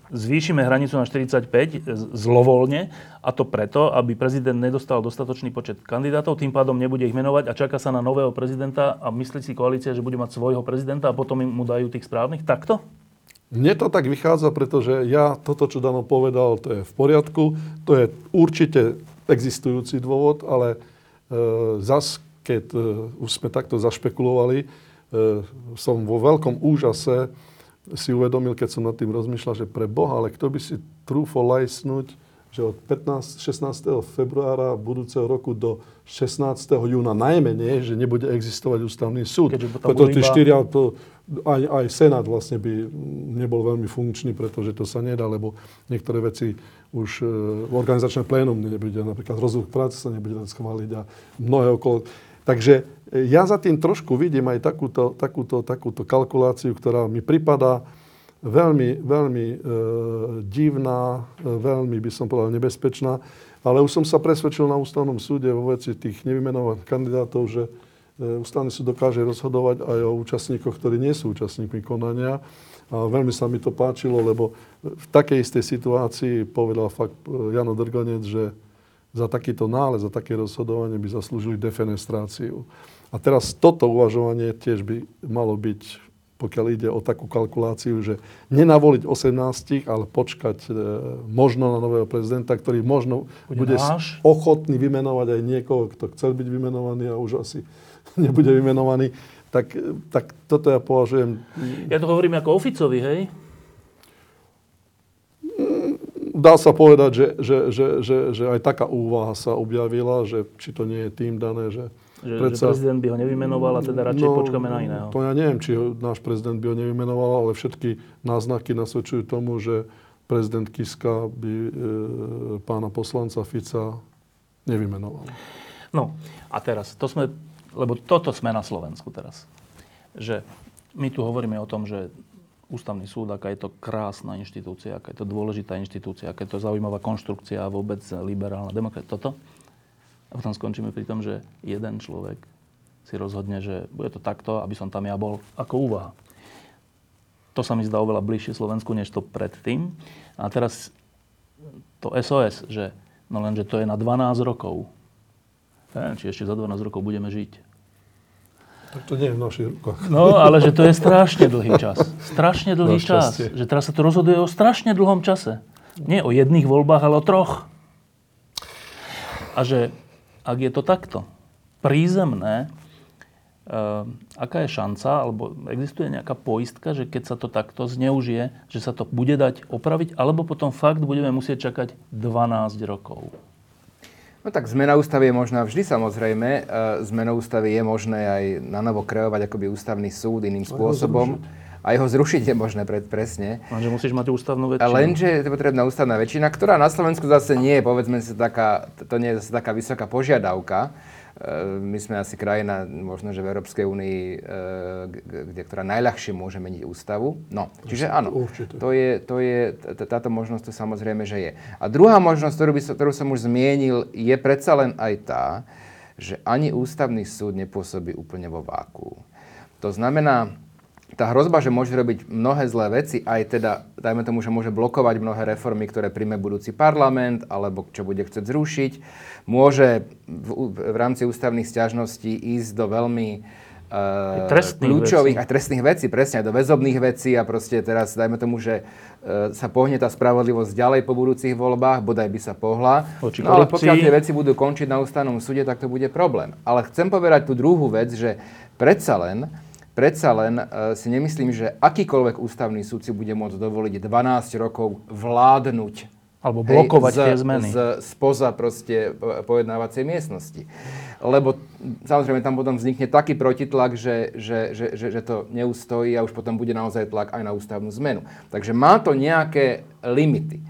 zvýšime hranicu na 45 zlovoľne a to preto, aby prezident nedostal dostatočný počet kandidátov, tým pádom nebude ich menovať a čaká sa na nového prezidenta a myslí si koalícia, že bude mať svojho prezidenta a potom mu dajú tých správnych. Takto? Mne to tak vychádza, pretože ja toto, čo Dano povedal, to je v poriadku. To je určite existujúci dôvod, ale e, zas, keď e, už sme takto zašpekulovali, e, som vo veľkom úžase, si uvedomil, keď som nad tým rozmýšľal, že pre Boha, ale kto by si trúfol lajsnúť, že od 15, 16. februára budúceho roku do 16. júna najmenej, že nebude existovať ústavný súd. Preto tí štyria, to, aj, aj Senát vlastne by nebol veľmi funkčný, pretože to sa nedá, lebo niektoré veci už e, organizačné plénum nebude, napríklad rozvoj práce sa nebude schváliť a mnohé okolo. Takže e, ja za tým trošku vidím aj takúto, takúto, takúto kalkuláciu, ktorá mi pripadá veľmi, veľmi e, divná, e, veľmi by som povedal nebezpečná. Ale už som sa presvedčil na ústavnom súde vo veci tých nevymenovaných kandidátov, že e, ústavný súd dokáže rozhodovať aj o účastníkoch, ktorí nie sú účastníkmi konania. A veľmi sa mi to páčilo, lebo v takej istej situácii povedal fakt e, Jano Drgonec, že za takýto nález, za také rozhodovanie by zaslúžili defenestráciu. A teraz toto uvažovanie tiež by malo byť, pokiaľ ide o takú kalkuláciu, že nenavoliť 18, ale počkať e, možno na nového prezidenta, ktorý možno bude, bude ochotný vymenovať aj niekoho, kto chcel byť vymenovaný a už asi (laughs) nebude vymenovaný. Tak, tak toto ja považujem... Ja to hovorím ako oficovi, hej? Dá sa povedať, že, že, že, že, že aj taká úvaha sa objavila, že či to nie je tým dané, že... Že, predsa, že prezident by ho nevymenoval a teda radšej no, počkáme na iného. To ja neviem, či ho, náš prezident by ho nevymenoval, ale všetky náznaky nasvedčujú tomu, že prezident Kiska by e, pána poslanca Fica nevymenoval. No a teraz, to sme, lebo toto sme na Slovensku teraz. Že my tu hovoríme o tom, že ústavný súd, aká je to krásna inštitúcia, aká je to dôležitá inštitúcia, aká je to zaujímavá konštrukcia a vôbec liberálna demokracia. Toto. A potom skončíme pri tom, že jeden človek si rozhodne, že bude to takto, aby som tam ja bol ako úvaha. To sa mi zdá oveľa bližšie Slovensku, než to predtým. A teraz to SOS, že no len, že to je na 12 rokov. Neviem, či ešte za 12 rokov budeme žiť. Tak to nie je v našich rukách. No, ale že to je strašne dlhý čas. Strašne dlhý čas. Že teraz sa to rozhoduje o strašne dlhom čase. Nie o jedných voľbách, ale o troch. A že ak je to takto prízemné, uh, aká je šanca, alebo existuje nejaká poistka, že keď sa to takto zneužije, že sa to bude dať opraviť, alebo potom fakt budeme musieť čakať 12 rokov. No tak zmena ústavy je možná vždy samozrejme. E, zmenou ústavy je možné aj na novo kreovať akoby ústavný súd iným spôsobom. A jeho zrušiť je možné pred, presne. Lenže musíš mať ústavnú väčšinu. Lenže je potrebná ústavná väčšina, ktorá na Slovensku zase nie je, povedzme si, taká, to nie je zase taká vysoká požiadavka. My sme asi krajina, možno, že v Európskej únii, kde, ktorá najľahšie môže meniť ústavu. No, čiže áno, to je, to je, táto možnosť to samozrejme, že je. A druhá možnosť, ktorú, by ktorú som už zmienil, je predsa len aj tá, že ani ústavný súd nepôsobí úplne vo váku. To znamená, tá hrozba, že môže robiť mnohé zlé veci, aj teda, dajme tomu, že môže blokovať mnohé reformy, ktoré príjme budúci parlament, alebo čo bude chcieť zrušiť, môže v, v rámci ústavných stiažností ísť do veľmi uh, kľúčových vecí. a trestných vecí, presne aj do väzobných vecí a proste teraz, dajme tomu, že uh, sa pohne tá spravodlivosť ďalej po budúcich voľbách, bodaj by sa pohla. No ale pokiaľ tie veci budú končiť na ústavnom súde, tak to bude problém. Ale chcem povedať tú druhú vec, že predsa len Predsa len uh, si nemyslím, že akýkoľvek ústavný súd si bude môcť dovoliť 12 rokov vládnuť alebo blokovať hej, z, tie zmeny. Z, spoza proste pojednávacej miestnosti. Lebo samozrejme tam potom vznikne taký protitlak, že, že, že, že, že to neustojí a už potom bude naozaj tlak aj na ústavnú zmenu. Takže má to nejaké limity.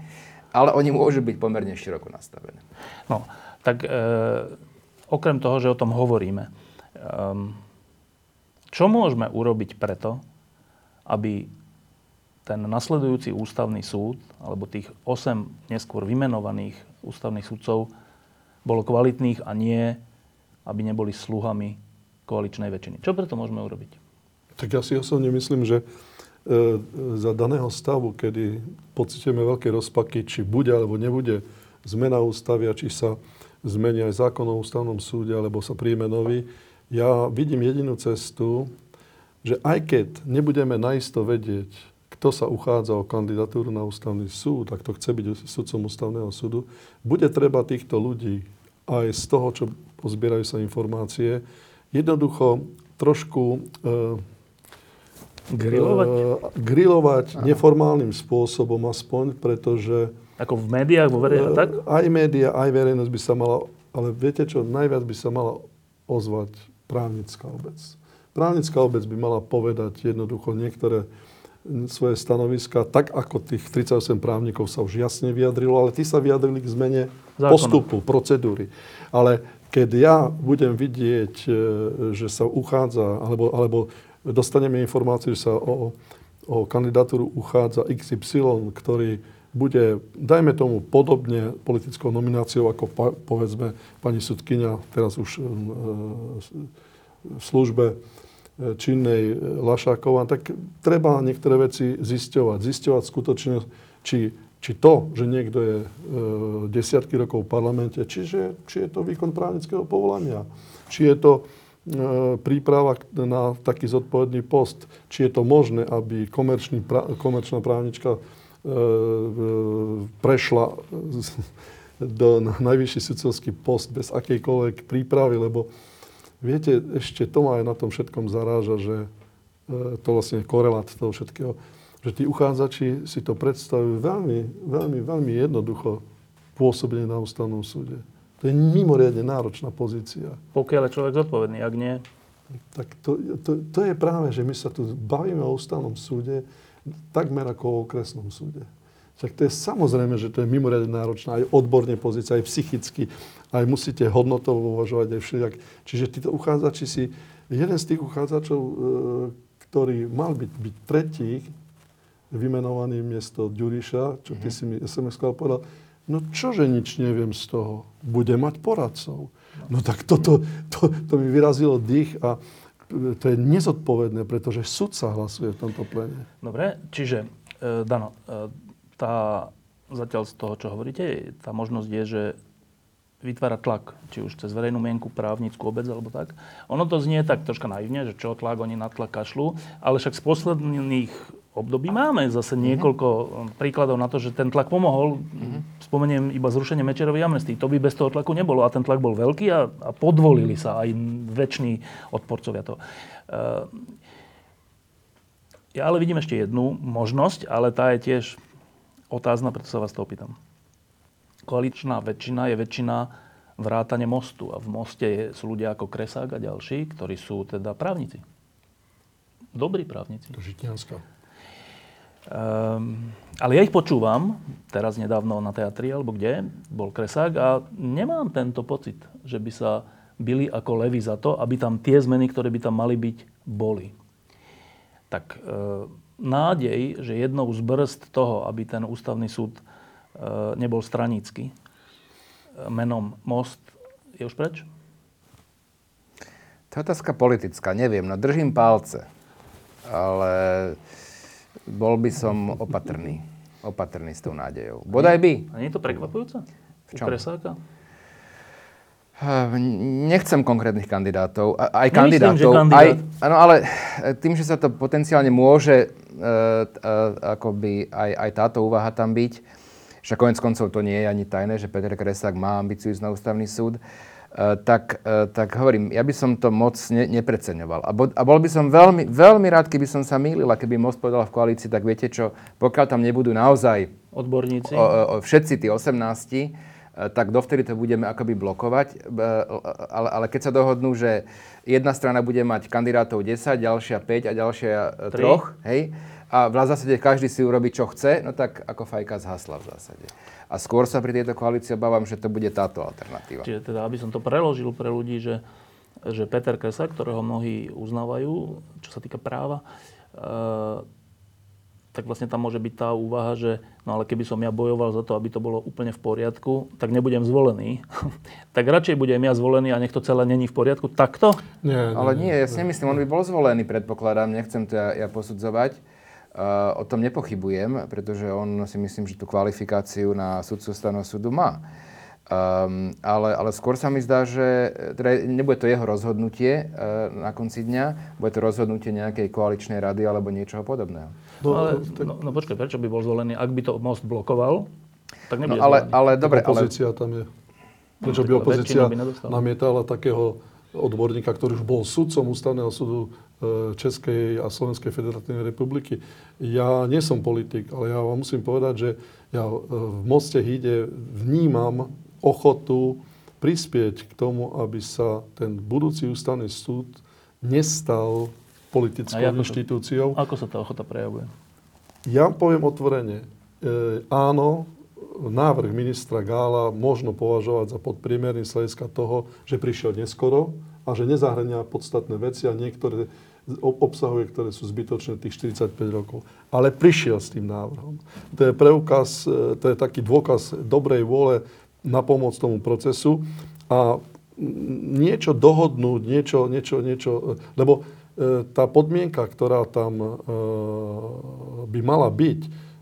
Ale oni môžu byť pomerne široko nastavené. No, tak e, okrem toho, že o tom hovoríme, e, čo môžeme urobiť preto, aby ten nasledujúci ústavný súd, alebo tých 8 neskôr vymenovaných ústavných súdcov, bolo kvalitných a nie, aby neboli sluhami koaličnej väčšiny. Čo preto môžeme urobiť? Tak ja si osobne myslím, že e, za daného stavu, kedy pocitujeme veľké rozpaky, či bude alebo nebude zmena ústavy a či sa zmenia aj zákon o ústavnom súde, alebo sa príjme nový, ja vidím jedinú cestu, že aj keď nebudeme naisto vedieť, kto sa uchádza o kandidatúru na ústavný súd a kto chce byť sudcom ústavného súdu, bude treba týchto ľudí aj z toho, čo pozbierajú sa informácie, jednoducho trošku e, grilovať, e, grilovať neformálnym spôsobom aspoň, pretože... Ako v médiách, vo verejnosti, tak? Aj média, aj verejnosť by sa mala, ale viete čo, najviac by sa mala ozvať právnická obec. Právnická obec by mala povedať jednoducho niektoré svoje stanoviska, tak ako tých 38 právnikov sa už jasne vyjadrilo, ale tí sa vyjadrili k zmene Zákona. postupu, procedúry. Ale keď ja budem vidieť, e, že sa uchádza, alebo, alebo dostaneme informáciu, že sa o, o kandidatúru uchádza XY, ktorý bude, dajme tomu, podobne politickou nomináciou ako povedzme pani sudkynia, teraz už e, v službe e, činnej Lašáková, tak treba niektoré veci zisťovať. Zisťovať skutočne, či, či to, že niekto je e, desiatky rokov v parlamente, čiže, či je to výkon právnického povolania, či je to e, príprava na taký zodpovedný post, či je to možné, aby komerčná právnička prešla do, na najvyšší sudcovský post bez akejkoľvek prípravy, lebo Viete, ešte to ma aj na tom všetkom zaráža, že e, to vlastne korelát toho všetkého, že tí uchádzači si to predstavujú veľmi, veľmi, veľmi jednoducho pôsobenie na ústavnom súde. To je mimoriadne náročná pozícia. Pokiaľ je človek zodpovedný, ak nie? Tak to, to, to je práve, že my sa tu bavíme o ústavnom súde takmer ako o okresnom súde. Tak to je samozrejme, že to je mimoriadne náročná aj odborne pozícia, aj psychicky, aj musíte hodnotovo uvažovať aj všelijak. Čiže títo uchádzači si, jeden z tých uchádzačov, e, ktorý mal byť, byť tretí, vymenovaný miesto Ďuriša, čo ty mhm. si mi sms povedal, no čože nič neviem z toho, bude mať poradcov. No tak toto, to, to mi vyrazilo dých a to je nezodpovedné, pretože sudca hlasuje v tomto plene. Dobre, čiže, e, Dano, e, tá, zatiaľ z toho, čo hovoríte, tá možnosť je, že vytvára tlak, či už cez verejnú mienku, právnickú obec alebo tak. Ono to znie tak troška naivne, že čo tlak, oni na tlak kašľú, ale však z posledných období máme zase mhm. niekoľko mm-hmm. príkladov na to, že ten tlak pomohol. Mm-hmm. Spomeniem iba zrušenie Mečerovej amnestii. To by bez toho tlaku nebolo a ten tlak bol veľký a, a podvolili sa aj väčší odporcovia to. Uh, ja ale vidím ešte jednu možnosť, ale tá je tiež otázna, preto sa vás to opýtam. Koaličná väčšina je väčšina vrátane mostu. A v moste je, sú ľudia ako Kresák a ďalší, ktorí sú teda právnici. Dobrí právnici. To Žitňanská. Um, ale ja ich počúvam, teraz nedávno na teatri alebo kde, bol Kresák a nemám tento pocit, že by sa byli ako levy za to, aby tam tie zmeny, ktoré by tam mali byť, boli. Tak e, nádej, že jednou z brzd toho, aby ten ústavný súd e, nebol stranícky, e, menom Most, je už preč? To je otázka politická, neviem, no držím palce. Ale bol by som opatrný. Opatrný s tou nádejou. Bodaj by. A nie je to prekvapujúce? V čom? Kresáka? Eh, Nechcem konkrétnych kandidátov. Aj Nemyslím, kandidátov. kandidát. Aj, áno, ale eh, tým, že sa to potenciálne môže, t- e, akoby aj, aj táto úvaha tam byť, že konec koncov to nie je ani tajné, že Peter Kresák má ambíciu ísť na ústavný súd, e, tak, e, tak hovorím, ja by som to moc ne, nepreceňoval. A, bo, a bol by som veľmi, veľmi rád, keby som sa mýlil a keby Most povedal v koalícii, tak viete čo, pokiaľ tam nebudú naozaj Odborníci? o, o, všetci tí 18, e, tak dovtedy to budeme akoby blokovať. Ale, ale keď sa dohodnú, že jedna strana bude mať kandidátov 10, ďalšia 5 a ďalšia Tri. 3, hej, a v zásade každý si urobí, čo chce, no tak ako fajka zhasla v zásade. A skôr sa pri tejto koalícii obávam, že to bude táto alternatíva. Čiže teda, aby som to preložil pre ľudí, že, že Peter Kresa, ktorého mnohí uznávajú, čo sa týka práva, e, tak vlastne tam môže byť tá úvaha, že no ale keby som ja bojoval za to, aby to bolo úplne v poriadku, tak nebudem zvolený. (laughs) tak radšej budem ja zvolený a nech to celé není v poriadku. Takto? Nie, Ale nie, ja si nemyslím, on by bol zvolený, predpokladám, nechcem to ja, ja posudzovať. Uh, o tom nepochybujem, pretože on si myslím, že tú kvalifikáciu na sudcu ústavného súdu má. Um, ale, ale skôr sa mi zdá, že teda nebude to jeho rozhodnutie uh, na konci dňa, bude to rozhodnutie nejakej koaličnej rady alebo niečoho podobného. No, ale, no, no počkaj, prečo by bol zvolený? Ak by to most blokoval, tak No nebude ale, zvolený. ale dobre, ale opozícia tam je. Prečo tak by ale opozícia by namietala takého odborníka, ktorý už bol sudcom Ústavného súdu Českej a Slovenskej federatívnej republiky. Ja nie som politik, ale ja vám musím povedať, že ja e, v Moste Híde vnímam ochotu prispieť k tomu, aby sa ten budúci ústavný súd nestal politickou ako to- inštitúciou. Ako sa tá ochota prejavuje? Ja poviem otvorene, e, áno, návrh ministra Gála možno považovať za podpriemerný z hľadiska toho, že prišiel neskoro a že nezahrania podstatné veci a niektoré obsahuje, ktoré sú zbytočné tých 45 rokov. Ale prišiel s tým návrhom. To je preukaz, e, to je taký dôkaz dobrej vôle na pomoc tomu procesu a niečo dohodnúť, niečo, niečo, niečo, e, lebo e, tá podmienka, ktorá tam by mala byť,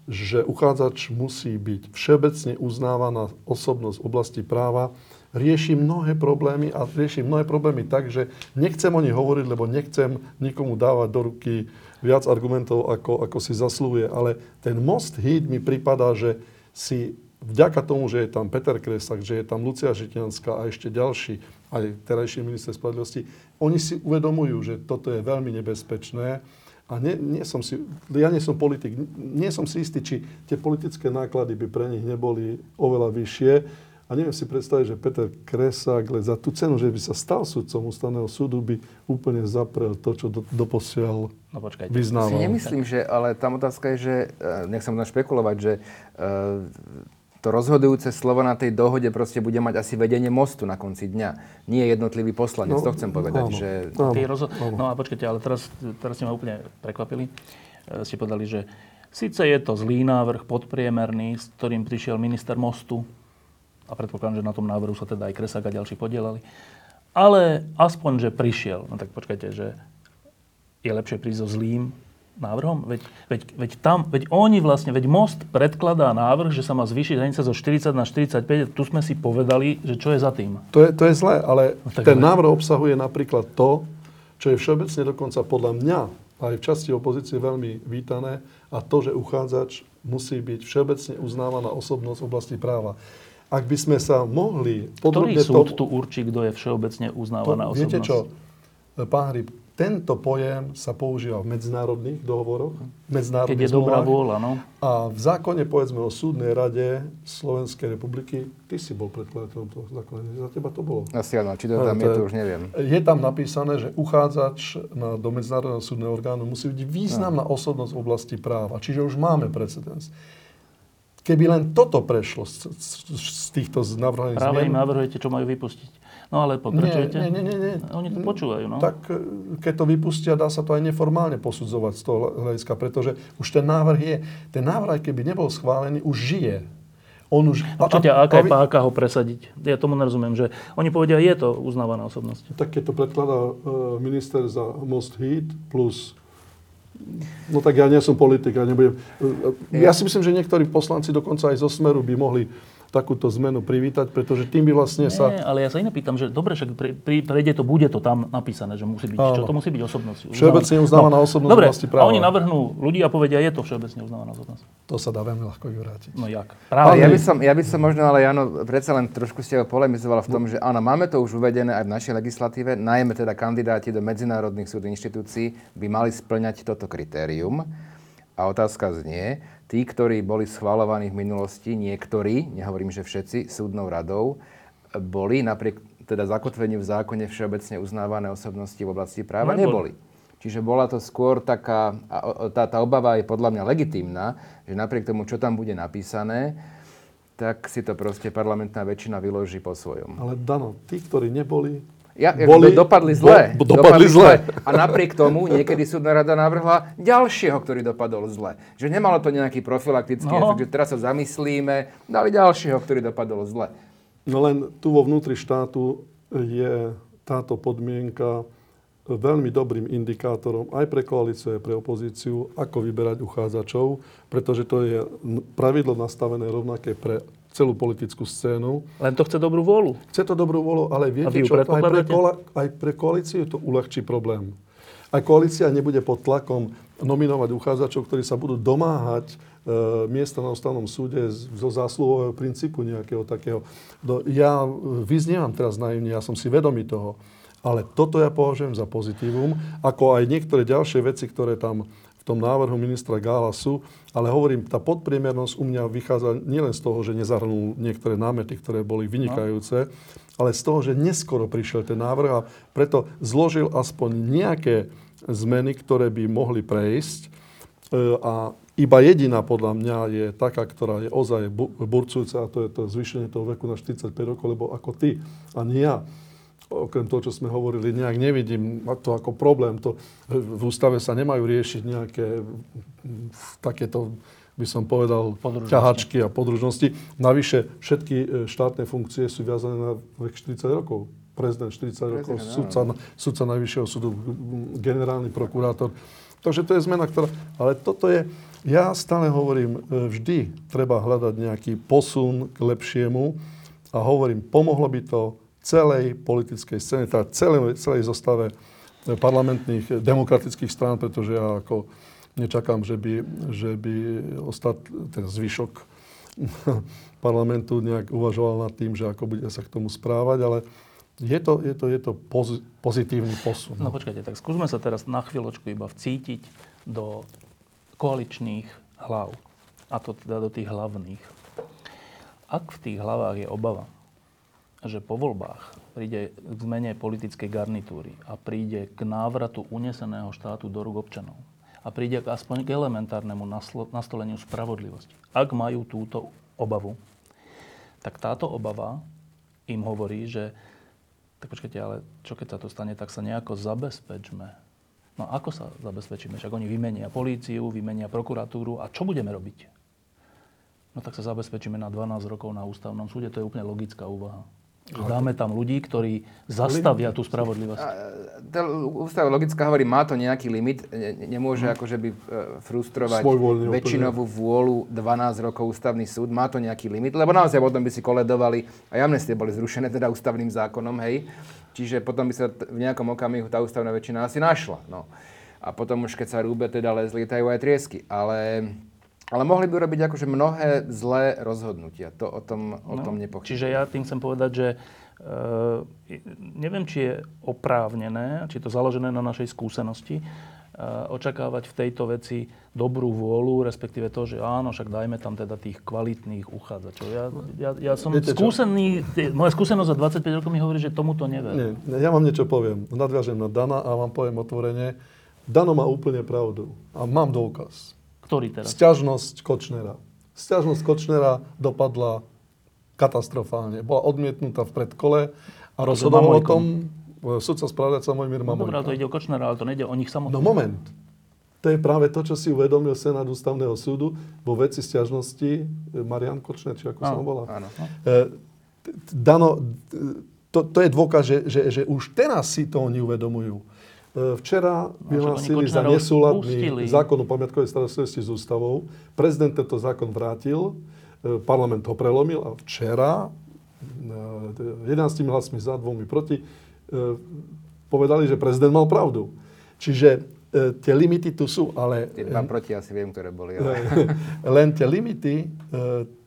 že uchádzač musí byť všeobecne uznávaná osobnosť v oblasti práva, rieši mnohé problémy a rieši mnohé problémy tak, že nechcem o nich hovoriť, lebo nechcem nikomu dávať do ruky viac argumentov, ako, ako si zaslúhuje. Ale ten most hit mi prípada, že si vďaka tomu, že je tam Peter Kresak, že je tam Lucia Žitňanská a ešte ďalší, aj terajší minister spravodlivosti, oni si uvedomujú, že toto je veľmi nebezpečné a nie, nie som si, ja nie som politik, nie som si istý, či tie politické náklady by pre nich neboli oveľa vyššie. A neviem si predstaviť, že Peter Kresák za tú cenu, že by sa stal sudcom ústavného súdu, by úplne zaprel to, čo do, doposiaľ No počkajte. si vyznával. nemyslím, že, ale tam otázka je, že, e, nechcem tam špekulovať, že e, to rozhodujúce slovo na tej dohode proste bude mať asi vedenie mostu na konci dňa. Nie jednotlivý poslanec, No, to chcem povedať. áno. Že, Áno, rozho- áno. no a počkajte, ale teraz, teraz ste ma úplne prekvapili. E, Ste povedali, že síce je to zlý návrh, podpriemerný, s ktorým prišiel minister Mostu, a predpokladám, že na tom návrhu sa teda aj Kresák a ďalší podielali, ale aspoň, že prišiel. No tak počkajte, že je lepšie prísť so zlým návrhom? Veď, veď, veď tam, veď oni vlastne, veď Most predkladá návrh, že sa má zvýšiť hranica zo 40 na 45, tu sme si povedali, že čo je za tým. To je, to je zlé, ale No tak ten návrh obsahuje napríklad to, čo je všeobecne dokonca podľa mňa aj v časti opozície veľmi vítané, a to, že uchádzač musí byť všeobecne uznávaná osobnosť v oblasti práva. Ak by sme sa mohli Ktorý podrobne súd tomu- tu určí, kto je všeobecne To, uznávaná osobnosť? viete čo, pán Hryb, tento pojem sa používa v medzinárodných dohovoroch, v Keď medzinárodných je dobrá vôľa, no. A v zákone, povedzme, o súdnej rade Slovenskej republiky, ty si bol predkladateľom toho zákona, za teba to bolo. asi áno, či to tam to je, je- to už neviem. Je tam napísané, že uchádzač na, do Medzinárodného súdneho orgánu musí byť významná osobnosť v oblasti práva. Čiže už máme precedens. Keby len toto prešlo z, z, z týchto navrhovaných Práve im zmien, navrhujete, čo majú vypustiť. No ale pokračujete. Nie, nie, nie, nie. Oni to počúvajú, no. Tak e, keď to vypustia, dá sa to aj neformálne posudzovať z toho hľadiska, pretože už ten návrh je, ten návrh, aj keby nebol schválený, už žije. On už... A čo ťa, aká je páka ho presadiť? Ja tomu nerozumiem, že oni povedia, je to uznávaná osobnosť. Tak keď to predkladá e, minister za Most Heat plus No tak ja nie som politik, ja nebudem... Ja si myslím, že niektorí poslanci dokonca aj zo Smeru by mohli takúto zmenu privítať, pretože tým by vlastne sa... Nie, ale ja sa iné pýtam, že dobre, však pri, pri, prejde to, bude to tam napísané, že musí byť. Áno. Čo to musí byť osobnosť? Všeobecne uznávaná osobnosť Dobre, vlasti a práva. oni navrhnú ľudí a povedia, je to všeobecne uznávaná osobnosť. To sa dá veľmi ľahko vyvrátiť. No jak? Ale Práve. ja by, som, ja by som možno, ale Jano, predsa len trošku ste ho polemizoval v tom, že áno, máme to už uvedené aj v našej legislatíve, najmä teda kandidáti do medzinárodných súd inštitúcií by mali splňať toto kritérium. A otázka znie, tí, ktorí boli schvalovaní v minulosti, niektorí, nehovorím, že všetci, súdnou radou, boli napriek teda zakotveniu v zákone všeobecne uznávané osobnosti v oblasti práva? Neboli. Neboli. Čiže bola to skôr taká, tá, tá obava je podľa mňa legitímna, že napriek tomu, čo tam bude napísané, tak si to proste parlamentná väčšina vyloží po svojom. Ale Dano, tí, ktorí neboli, Ja, Boli- do, dopadli zle. do- dopadli zle. A napriek tomu niekedy súdna rada navrhla ďalšieho, ktorý dopadol zle. Že nemalo to nejaký profilaktický No. efekt, že teraz sa zamyslíme, dali ďalšieho, ktorý dopadol zle. no len tu vo vnútri štátu je táto podmienka veľmi dobrým indikátorom aj pre koalíciu, aj pre opozíciu, ako vyberať uchádzačov, pretože to je pravidlo nastavené rovnaké pre celú politickú scénu. Len to chce dobrú vôľu. Chce to dobrú volu, ale viete čo, aj pre, kola, aj pre koalíciu to uľahčí problém. Aj koalícia nebude pod tlakom nominovať uchádzačov, ktorí sa budú domáhať e, miesta na ústavnom súde zo zásluhového princípu nejakého takého. No, ja vyznievam teraz naivne, ja som si vedomý toho, ale toto ja považujem za pozitívum, ako aj niektoré ďalšie veci, ktoré tam tom návrhu ministra Gála sú, ale hovorím, tá podpriemernosť u mňa vychádza nielen z toho, že nezahrnul niektoré námety, ktoré boli vynikajúce, ale z toho, že neskoro prišiel ten návrh a preto zložil aspoň nejaké zmeny, ktoré by mohli prejsť. E, A iba jediná podľa mňa je taká, ktorá je ozaj bu- burcujúca, a to je to zvýšenie toho veku na 45 rokov, lebo ako ty a nie ja, okrem toho, čo sme hovorili, nejak nevidím to ako problém. To, v ústave sa nemajú riešiť nejaké mm, takéto, by som povedal, ťahačky a podružnosti. Navyše, všetky e, štátne funkcie sú viazané na vek 40 rokov. Prezident 40 rokov, Prezident, sudca, sudca Najvyššieho súdu, m, generálny prokurátor. Takže to je zmena, ktorá... Ale toto je... Ja stále hovorím, e, vždy treba hľadať nejaký posun k lepšiemu a hovorím, pomohlo by to celej politickej scéne, teda celej, celej zostave parlamentných demokratických strán, pretože ja ako nečakám, že by, že by ostat, ten zvyšok (laughs) parlamentu nejak uvažoval nad tým, že ako bude sa k tomu správať, ale je to, je to, je to poz, pozitívny posun. No počkajte, tak skúsme sa teraz na chvíľočku iba vcítiť do koaličných hlav. A to teda do tých hlavných. Ak v tých hlavách je obava, že po voľbách príde k zmene politickej garnitúry a príde k návratu uneseného štátu do rúk občanov a príde k aspoň k elementárnemu nastoleniu spravodlivosti. Ak majú túto obavu, tak táto obava im hovorí, že tak počkajte, ale čo keď sa to stane, tak sa nejako zabezpečme. No ako sa zabezpečíme? Však oni vymenia políciu, vymenia prokuratúru a čo budeme robiť? No tak sa zabezpečíme na 12 rokov na ústavnom súde, to je úplne logická úvaha. Že dáme tam ľudí, ktorí zastavia tú spravodlivosť. Tá ústava logická hovorí, má to nejaký limit, ne- ne- nemôže akože by e, frustrovať Svojvoľne úplne. väčšinovú vôľu 12 rokov ústavný súd, má to nejaký limit, lebo naozaj potom by si koledovali, aj amnestie boli zrušené teda ústavným zákonom, hej, čiže potom by sa v nejakom okamihu tá ústavná väčšina asi našla, no. A potom už keď sa rúbe, teda les lietajú aj triesky, ale... Ale mohli by robiť akože mnohé zlé rozhodnutia. To o tom, o tom nepochybujem. Čiže ja tým chcem povedať, že e, neviem, či je oprávnené, či je to založené na našej skúsenosti, e, očakávať v tejto veci dobrú vôľu, respektíve to, že áno, však dajme tam teda tých kvalitných uchádzačov. Ja, ja, ja som Viete skúsený, tie- moja skúsenosť za 25 rokov mi hovorí, že tomuto neverím. Nie, ja vám niečo poviem. Nadviažem na Dana a vám poviem otvorene. Dano má úplne pravdu. A mám dôkaz. Ktorý teraz? Sťažnosť Kočnera. Sťažnosť Kočnera dopadla katastrofálne. Bola odmietnutá v predkole A rozhodoval o tom e, sudca spravodajca Mojmír No dobré, ale to ide o Kočnera, ale to nejde o nich samotných. No moment. To je práve to, čo si uvedomil Senát ústavného súdu vo veci stiažnosti e, Marian Kočner, či ako Áno, volá. áno. E, Dano, to, to je dôkaz, že, že, že už teraz si to oni uvedomujú. Včera vyhlásili za nesúladný pustili. zákon o pamiatkovej starostlivosti s ústavou. Prezident tento zákon vrátil, e, parlament ho prelomil a včera e, 11 hlasmi za, dvomi proti, e, povedali, že prezident mal pravdu. Čiže tie limity tu sú, ale Tie dva proti asi viem, ktoré boli. Ale... (laughs) len tie limity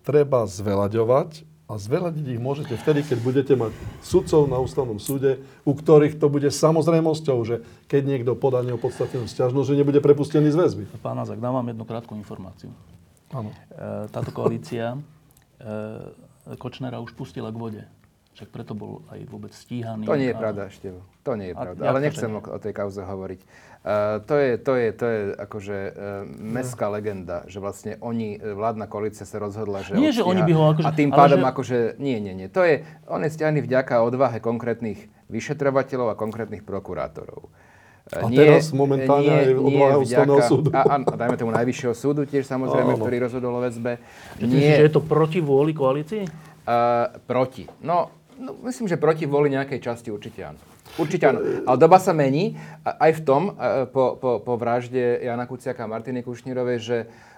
treba zveľaďovať a zveľadiť ich môžete vtedy, keď budete mať sudcov na ústavnom súde, u ktorých to bude samozrejmosťou, že keď niekto podá neopodstatnenú sťažnosť, že nebude prepustený z väzby. Pán Nazak, dám vám jednu krátku informáciu. Áno. E, táto koalícia e, Kočnera už pustila k vode. Však preto bol aj vôbec stíhaný. To nie je A- pravda, Števo. To nie je A pravda. jak Ale nechcem o, o tej kauze hovoriť. Uh, to, je, to, je, to je akože uh, mestská legenda, že vlastne oni, e, vládna koalícia sa rozhodla, že Nie, že oni by ho akože- A tým pádom že- akože... Nie, nie, nie. To je... On je stiahný vďaka odvahe konkrétnych vyšetrovateľov a konkrétnych prokurátorov. E, A teraz momentálne aj odvaha Ústavného súdu. A, a, a dajme tomu najvyššieho súdu tiež samozrejme, Áno. ktorý rozhodol o väzbe. Myslíš, že je to proti vôli koalícii? Uh, proti. No, no, myslím, že proti voli nejakej časti určite áno. Určite áno. Ale doba sa mení a- aj v tom, po, po, po vražde Jana Kuciaka a Martiny Kušnírovej, že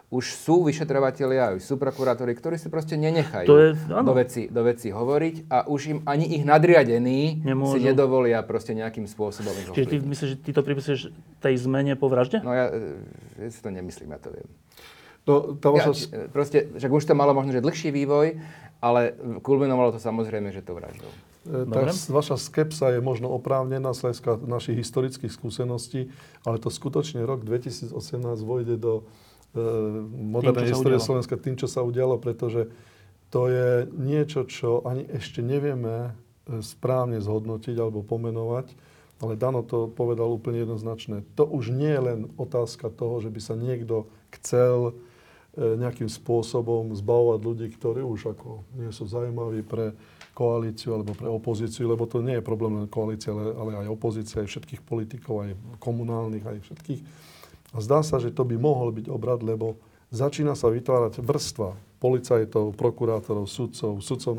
už sú vyšetrovatelia, už sú prokurátori, ktorí si proste nenechajú To je- áno. do, veci, do veci hovoriť a už im ani ich nadriadení Nemôžu. si nedovolia proste nejakým spôsobom ich Čiže ty myslíš, že ty to pripisuješ tej zmene po vražde? No ja, ja si to nemyslím, ja to viem. No, tá Ja, e, proste, však už to malo možno, že dlhší vývoj, ale kulminovalo to samozrejme, že to vraždou. E, Tá Dobre. vaša skepsa je možno oprávnená z hľadiska našich historických skúseností, ale to skutočne rok 2018 vojde do e, modernej histórie. Slovenska tým, čo sa udialo, pretože to je niečo, čo ani ešte nevieme e, správne zhodnotiť alebo pomenovať, ale Dano to povedal úplne jednoznačné. To už nie je len otázka toho, že by sa niekto chcel nejakým spôsobom zbavovať ľudí, ktorí už ako nie sú zaujímaví pre koalíciu alebo pre opozíciu, lebo to nie je problém len koalície, ale, ale aj opozícia, aj všetkých politikov, aj komunálnych, aj všetkých. A zdá sa, že to by mohol byť obrad, lebo začína sa vytvárať vrstva policajtov, prokurátorov, sudcov, sudcov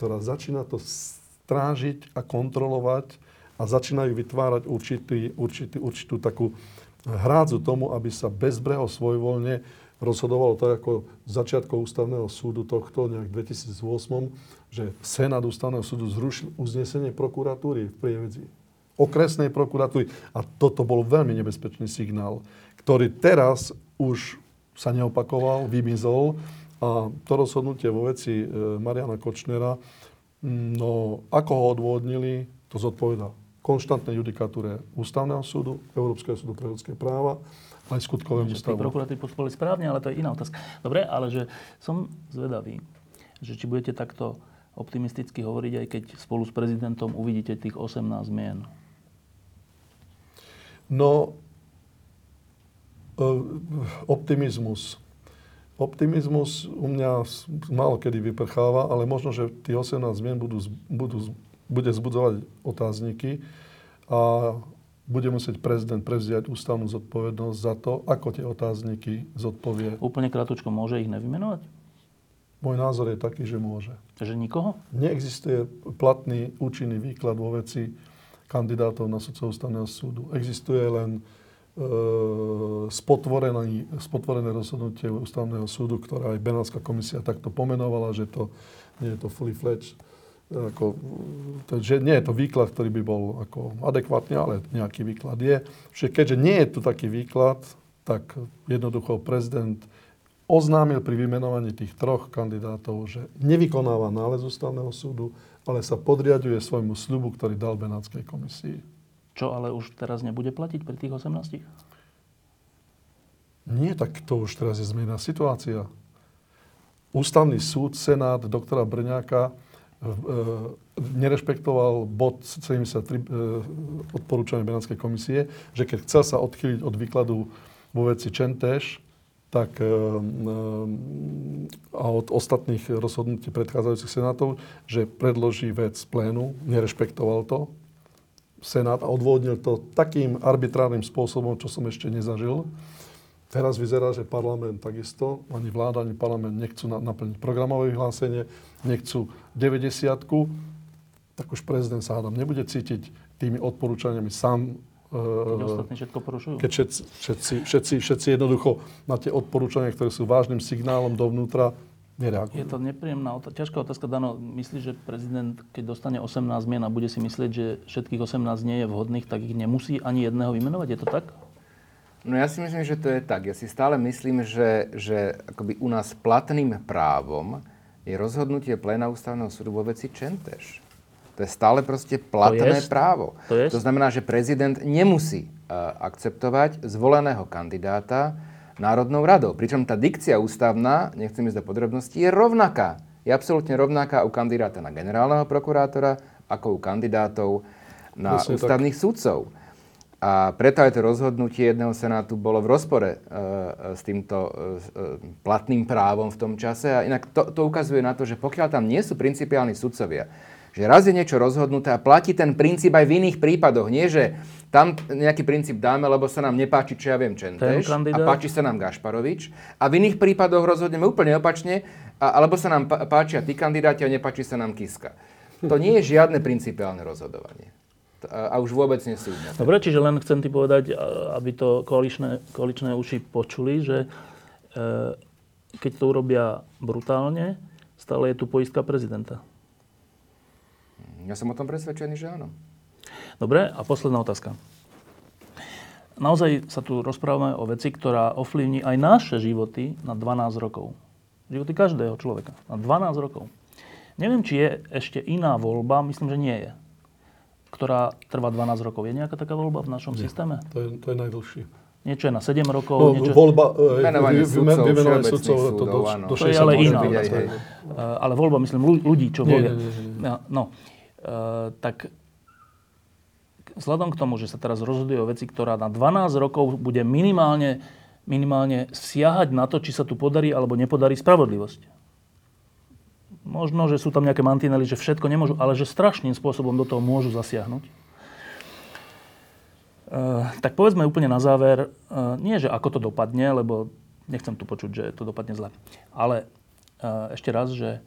ktorá začína to strážiť a kontrolovať a začínajú vytvárať určitý, určitý, určitú takú hrádzu tomu, aby sa bezbreho svojvoľne rozhodovalo tak ako začiatkom ústavného súdu tohto nejak v 2008, že Senát ústavného súdu zrušil uznesenie prokuratúry v Prievedzi. Okresnej prokuratúry. A toto bol veľmi nebezpečný signál, ktorý teraz už sa neopakoval, vymizol. A to rozhodnutie vo veci e, Mariana Kočnera, mm, no ako ho odvodnili, to zodpoveda konštantnej judikatúre Ústavného súdu, Európskeho súdu pre ľudské práva, aj skutkovému Že tí stavu. prokurátori postupovali správne, ale to je iná otázka. Dobre, ale že som zvedavý, že či budete takto optimisticky hovoriť, aj keď spolu s prezidentom uvidíte tých 18 mien. No, e, optimizmus. Optimizmus u mňa málo kedy vyprcháva, ale možno, že tí 18 zmien budú, budú, bude zbudzovať otázniky a bude musieť prezident prevziať ústavnú zodpovednosť za to, ako tie otázniky zodpovie. Úplne krátko, môže ich nevymenovať? Môj názor je taký, že môže. Že nikoho? Neexistuje platný účinný výklad vo veci kandidátov na sudcov ústavného súdu. Existuje len e, spotvorené, spotvorené rozhodnutie ústavného súdu, ktoré aj Benátska komisia takto pomenovala, že to nie je to fully fledged. Ako, to, že nie je to výklad, ktorý by bol ako adekvátny, ale nejaký výklad je. Že keďže nie je tu taký výklad, tak jednoducho prezident oznámil pri vymenovaní tých troch kandidátov, že nevykonáva nález ústavného súdu, ale sa podriaduje svojmu sľubu, ktorý dal Benátskej komisii. Čo ale už teraz nebude platiť pri tých 18? Nie, tak to už teraz je zmená situácia. Ústavný súd, Senát doktora Brňáka nerešpektoval bod 73 e, odporúčania Benátskej komisie, že keď chcel sa odchýliť od výkladu vo veci Čentéš, tak e, a od ostatných rozhodnutí predchádzajúcich senátov, že predloží vec plénu, nerešpektoval to senát a odvodnil to takým arbitrárnym spôsobom, čo som ešte nezažil. Teraz vyzerá, že parlament takisto, ani vláda, ani parlament nechcú naplniť programové vyhlásenie, nechcú 90 tak už prezident sa hádam nebude cítiť tými odporúčaniami sám keď ostatní všetko porušujú. Keď všetci, všetci, všetci, všetci jednoducho na tie odporúčania, ktoré sú vážnym signálom dovnútra, nereagujú. Je to nepríjemná otázka. Ťažká otázka, Dano. Myslíš, že prezident, keď dostane 18 mien a bude si myslieť, že všetkých 18 nie je vhodných, tak ich nemusí ani jedného vymenovať? Je to tak? No ja si myslím, že to je tak. Ja si stále myslím, že, že akoby u nás platným právom je rozhodnutie pléna ústavného súdu vo veci Čenteš. To je stále proste platné to právo. To, to znamená, že prezident nemusí uh, akceptovať zvoleného kandidáta Národnou radou. Pričom tá dikcia ústavná, nechcem ísť do podrobností, je rovnaká. Je absolútne rovnaká u kandidáta na generálneho prokurátora, ako u kandidátov na Myslím ústavných tak. sudcov. A preto aj to rozhodnutie jedného senátu bolo v rozpore uh, s týmto uh, platným právom v tom čase. A inak to, to ukazuje na to, že pokiaľ tam nie sú principiálni sudcovia, že raz je niečo rozhodnuté a platí ten princíp aj v iných prípadoch. Nie, že tam nejaký princíp dáme, lebo sa nám nepáči, čo ja viem, Čenteš a páči sa nám Gašparovič. A v iných prípadoch rozhodneme úplne opačne, a, alebo sa nám páčia tí kandidáti a nepáči sa nám Kiska. To nie je žiadne principiálne rozhodovanie. A, už vôbec nie súdne. Dobre, čiže len chcem ti povedať, aby to koaličné, koaličné uši počuli, že e, keď to urobia brutálne, stále je tu poistka prezidenta. Ja som o tom presvedčený, že áno. Dobre, a posledná otázka. Naozaj sa tu rozprávame o veci, ktorá ovplyvní aj naše životy na 12 rokov. Životy každého človeka na 12 rokov. Neviem, či je ešte iná voľba, myslím, že nie je, ktorá trvá 12 rokov. Je nejaká taká voľba v našom nie. systéme? To je, to je najdlhšie. Niečo je na 7 rokov. No, niečo... Voľba, sudcov, vymenovanie sudcov, to, do, do, to je ale iná. Ale voľba, myslím, ľudí, čo volia. No, Eh, tak vzhľadom k tomu, že sa teraz rozhoduje o veci, ktorá na 12 rokov bude minimálne, minimálne siahať na to, či sa tu podarí alebo nepodarí spravodlivosť. Možno, že sú tam nejaké mantinely, že všetko nemôžu, ale že strašným spôsobom do toho môžu zasiahnuť. E, tak povedzme úplne na záver, e, nie že ako to dopadne, lebo nechcem tu počuť, že to dopadne zle, ale e, ešte raz, že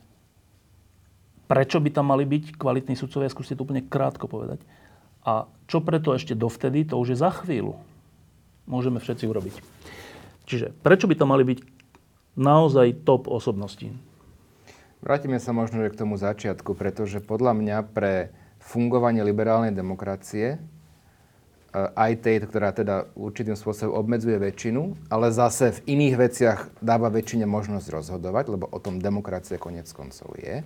Prečo by tam mali byť kvalitní sudcovia? Skúste to úplne krátko povedať. A čo preto ešte dovtedy, to už je za chvíľu. Môžeme všetci urobiť. Čiže prečo by tam mali byť naozaj top osobnosti? Vrátime sa možno k tomu začiatku, pretože podľa mňa pre fungovanie liberálnej demokracie, eh, aj tej, ktorá teda určitým spôsobom obmedzuje väčšinu, ale zase v iných veciach dáva väčšine možnosť rozhodovať, lebo o tom demokracia konec koncov je,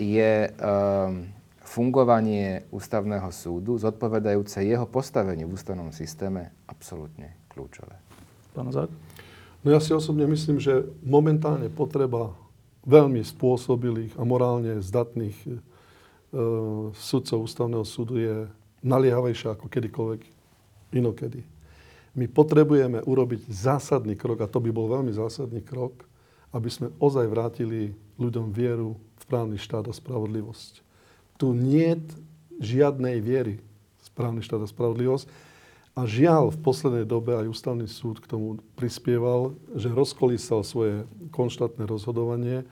je ehm, fungovanie ústavného súdu zodpovedajúce jeho postaveniu v ústavnom systéme absolútne kľúčové. Pán Zák? No ja si osobne myslím, že momentálne potreba veľmi spôsobilých a morálne zdatných e, sudcov ústavného súdu je naliehavejšia ako kedykoľvek inokedy. My potrebujeme urobiť zásadný krok, a to by bol veľmi zásadný krok, aby sme ozaj vrátili ľuďom vieru v právny štát a spravodlivosť. Tu nie žiadnej viery v právny štát a spravodlivosť. A žiaľ, v poslednej dobe aj ústavný súd k tomu prispieval, že rozkolísal svoje konštantné rozhodovanie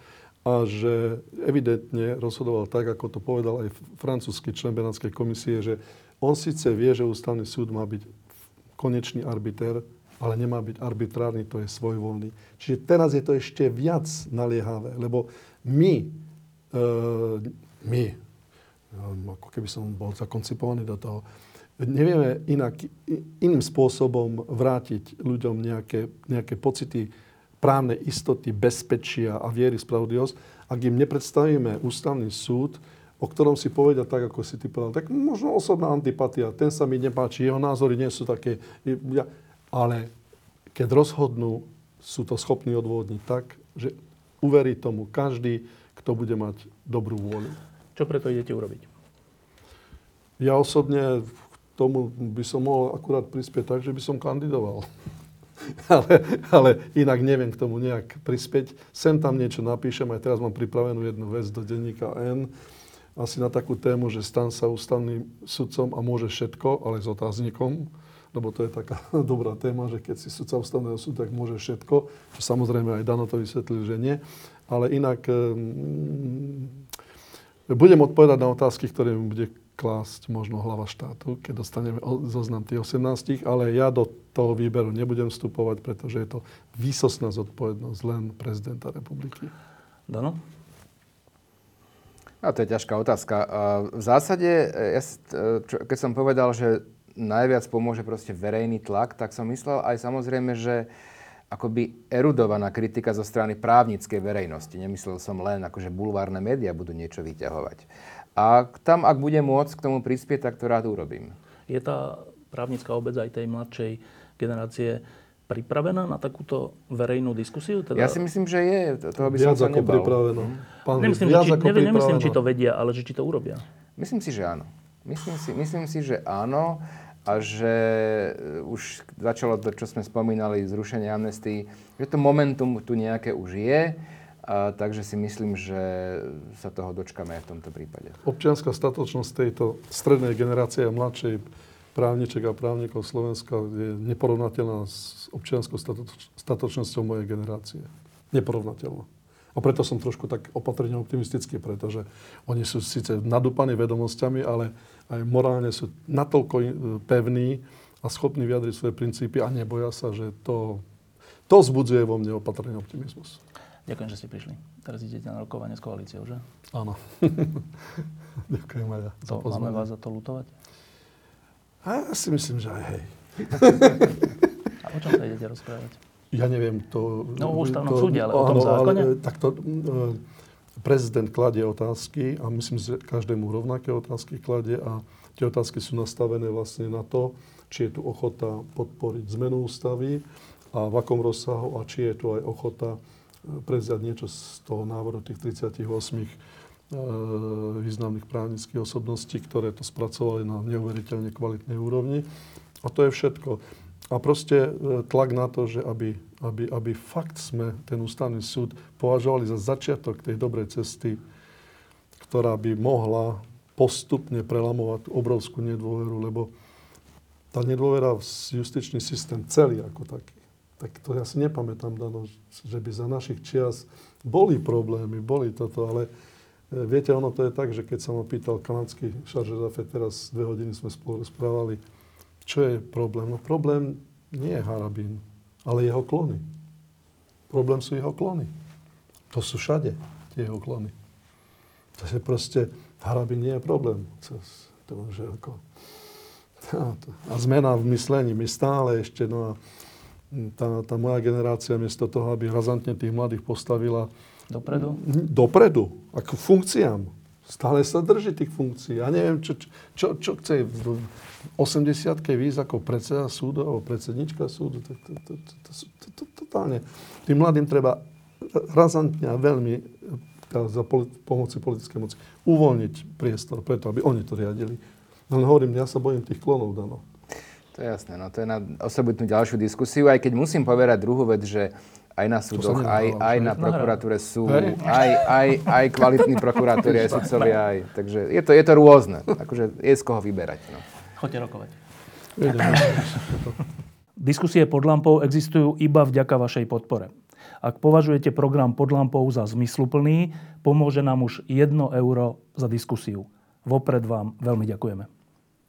a že evidentne rozhodoval tak, ako to povedal aj francúzsky člen Benátskej komisie, že on síce vie, že ústavný súd má byť konečný arbiter, ale nemá byť arbitrárny, to je svojvoľný. Čiže teraz je to ešte viac naliehavé, lebo my, e, my, ako keby som bol zakoncipovaný do toho, nevieme inak, iným spôsobom vrátiť ľuďom nejaké, nejaké pocity právnej istoty, bezpečia a viery spravodlivosť, ak im nepredstavíme ústavný súd, o ktorom si povedia tak, ako si ty povedal, tak možno osobná antipatia, ten sa mi nepáči, jeho názory nie sú také... Ja, ale keď rozhodnú, sú to schopní odvodniť tak, že uverí tomu každý, kto bude mať dobrú vôľu. Čo preto idete urobiť? Ja osobne tomu by som mohol akurát prispieť tak, že by som kandidoval. (laughs) ale, ale inak neviem k tomu nejak prispieť. Sem tam niečo napíšem, aj teraz mám pripravenú jednu vec do denníka N, asi na takú tému, že stan sa ústavným sudcom a môže všetko, ale s otáznikom, lebo to je taká (laughs) dobrá téma, že keď si sudca ústavného súdu, tak môže všetko, čo samozrejme aj Dano to vysvetlil, že nie. Ale inak um, budem odpovedať na otázky, ktoré mi bude klásť možno hlava štátu, keď dostaneme zoznam tých 18, ale ja do toho výberu nebudem vstupovať, pretože je to výsosná zodpovednosť len prezidenta republiky. Dano? A to je ťažká otázka. V zásade, ja, keď som povedal, že najviac pomôže proste verejný tlak, tak som myslel aj samozrejme, že akoby erudovaná kritika zo strany právnickej verejnosti. Nemyslel som len, akože bulvárne médiá budú niečo vyťahovať. A tam, ak budem môcť k tomu prispieť, tak to rád urobím. Je tá právnická obec aj tej mladšej generácie pripravená na takúto verejnú diskusiu? Teda... Ja si myslím, že je. Toho by viac som ako nebal. pripravená. Pán nemyslím, viac či, ako neviem, nemyslím, či to vedia, ale že či to urobia. Myslím si, že áno. Myslím si, myslím si, že áno a že e, už začalo to, čo sme spomínali, zrušenie amnestii, že to momentum tu nejaké už je, a, takže si myslím, že sa toho dočkame aj v tomto prípade. Občianská statočnosť tejto strednej generácie a mladšej právniček a právnikov Slovenska je neporovnateľná s občianskou statočnosťou mojej generácie. Neporovnateľná. A preto som trošku tak opatrne optimistický, pretože oni sú síce nadúpaní vedomosťami, ale aj morálne sú natoľko pevní a schopní vyjadriť svoje princípy a neboja sa, že to, to zbudzuje vo mne opatrný optimizmus. Ďakujem, že ste prišli. Teraz idete na rokovanie s koalíciou, že? Áno. (laughs) Ďakujem aj ja to, Máme vás za to lutovať? A ja si myslím, že aj hej. (laughs) A o čom sa idete rozprávať? Ja neviem, to... No o ústavnom to, súde, ale áno, o tom zákone? Ale, tak to, e, prezident kladie otázky a myslím, že každému rovnaké otázky kladie a tie otázky sú nastavené vlastne na to, či je tu ochota podporiť zmenu ústavy a v akom rozsahu a či je tu aj ochota prevziať niečo z toho návrhu tých 38 E, významných právnických osobností, ktoré to spracovali na neuveriteľne kvalitnej úrovni. A to je všetko. A proste e, tlak na to, že aby, aby, aby fakt sme ten ústavný súd považovali za začiatok tej dobrej cesty, ktorá by mohla postupne prelamovať obrovskú nedôveru, lebo tá nedôvera v justičný systém celý ako taký, tak to ja si nepamätám, Dano, že by za našich čias boli problémy, boli toto, ale E, viete, ono to je tak, že keď sa ma pýtal kanadský šarže Zafet, teraz dve hodiny sme spolu rozprávali, čo je problém? No problém nie je Harabín, ale jeho klony. Problém sú jeho klony. To sú všade tie jeho klony. To je proste, Harabín nie je problém. To, že ako, (laughs) a zmena v myslení. My stále ešte, no a tá, tá moja generácia, miesto toho, aby razantne tých mladých postavila Dopredu? Dopredu, ako funkciám. Stále sa drží tých funkcií. Ja neviem, čo, čo, čo chce v 80 výjsť ako predseda súdu alebo predsednička súdu. To, to, to, to, to, to, to, totálne. Tým mladým treba razantne a veľmi za politi- pomoci politickej moci uvoľniť priestor preto, aby oni to riadili. Len hovorím, ja sa bojím tých klonov, Dano. To je jasné, no to je na osobitnú ďalšiu diskusiu, aj keď musím povedať druhú vec, že aj na súdoch, aj, aj na prokuratúre sú, aj, aj, aj kvalitní prokurátori, aj sudcovia, aj, takže je to, je to rôzne, akože je z koho vyberať. No. Choďte rokovať. (laughs) Diskusie pod lampou existujú iba vďaka vašej podpore. Ak považujete program pod lampou za zmysluplný, pomôže nám už 1 euro za diskusiu. Vopred vám veľmi ďakujeme.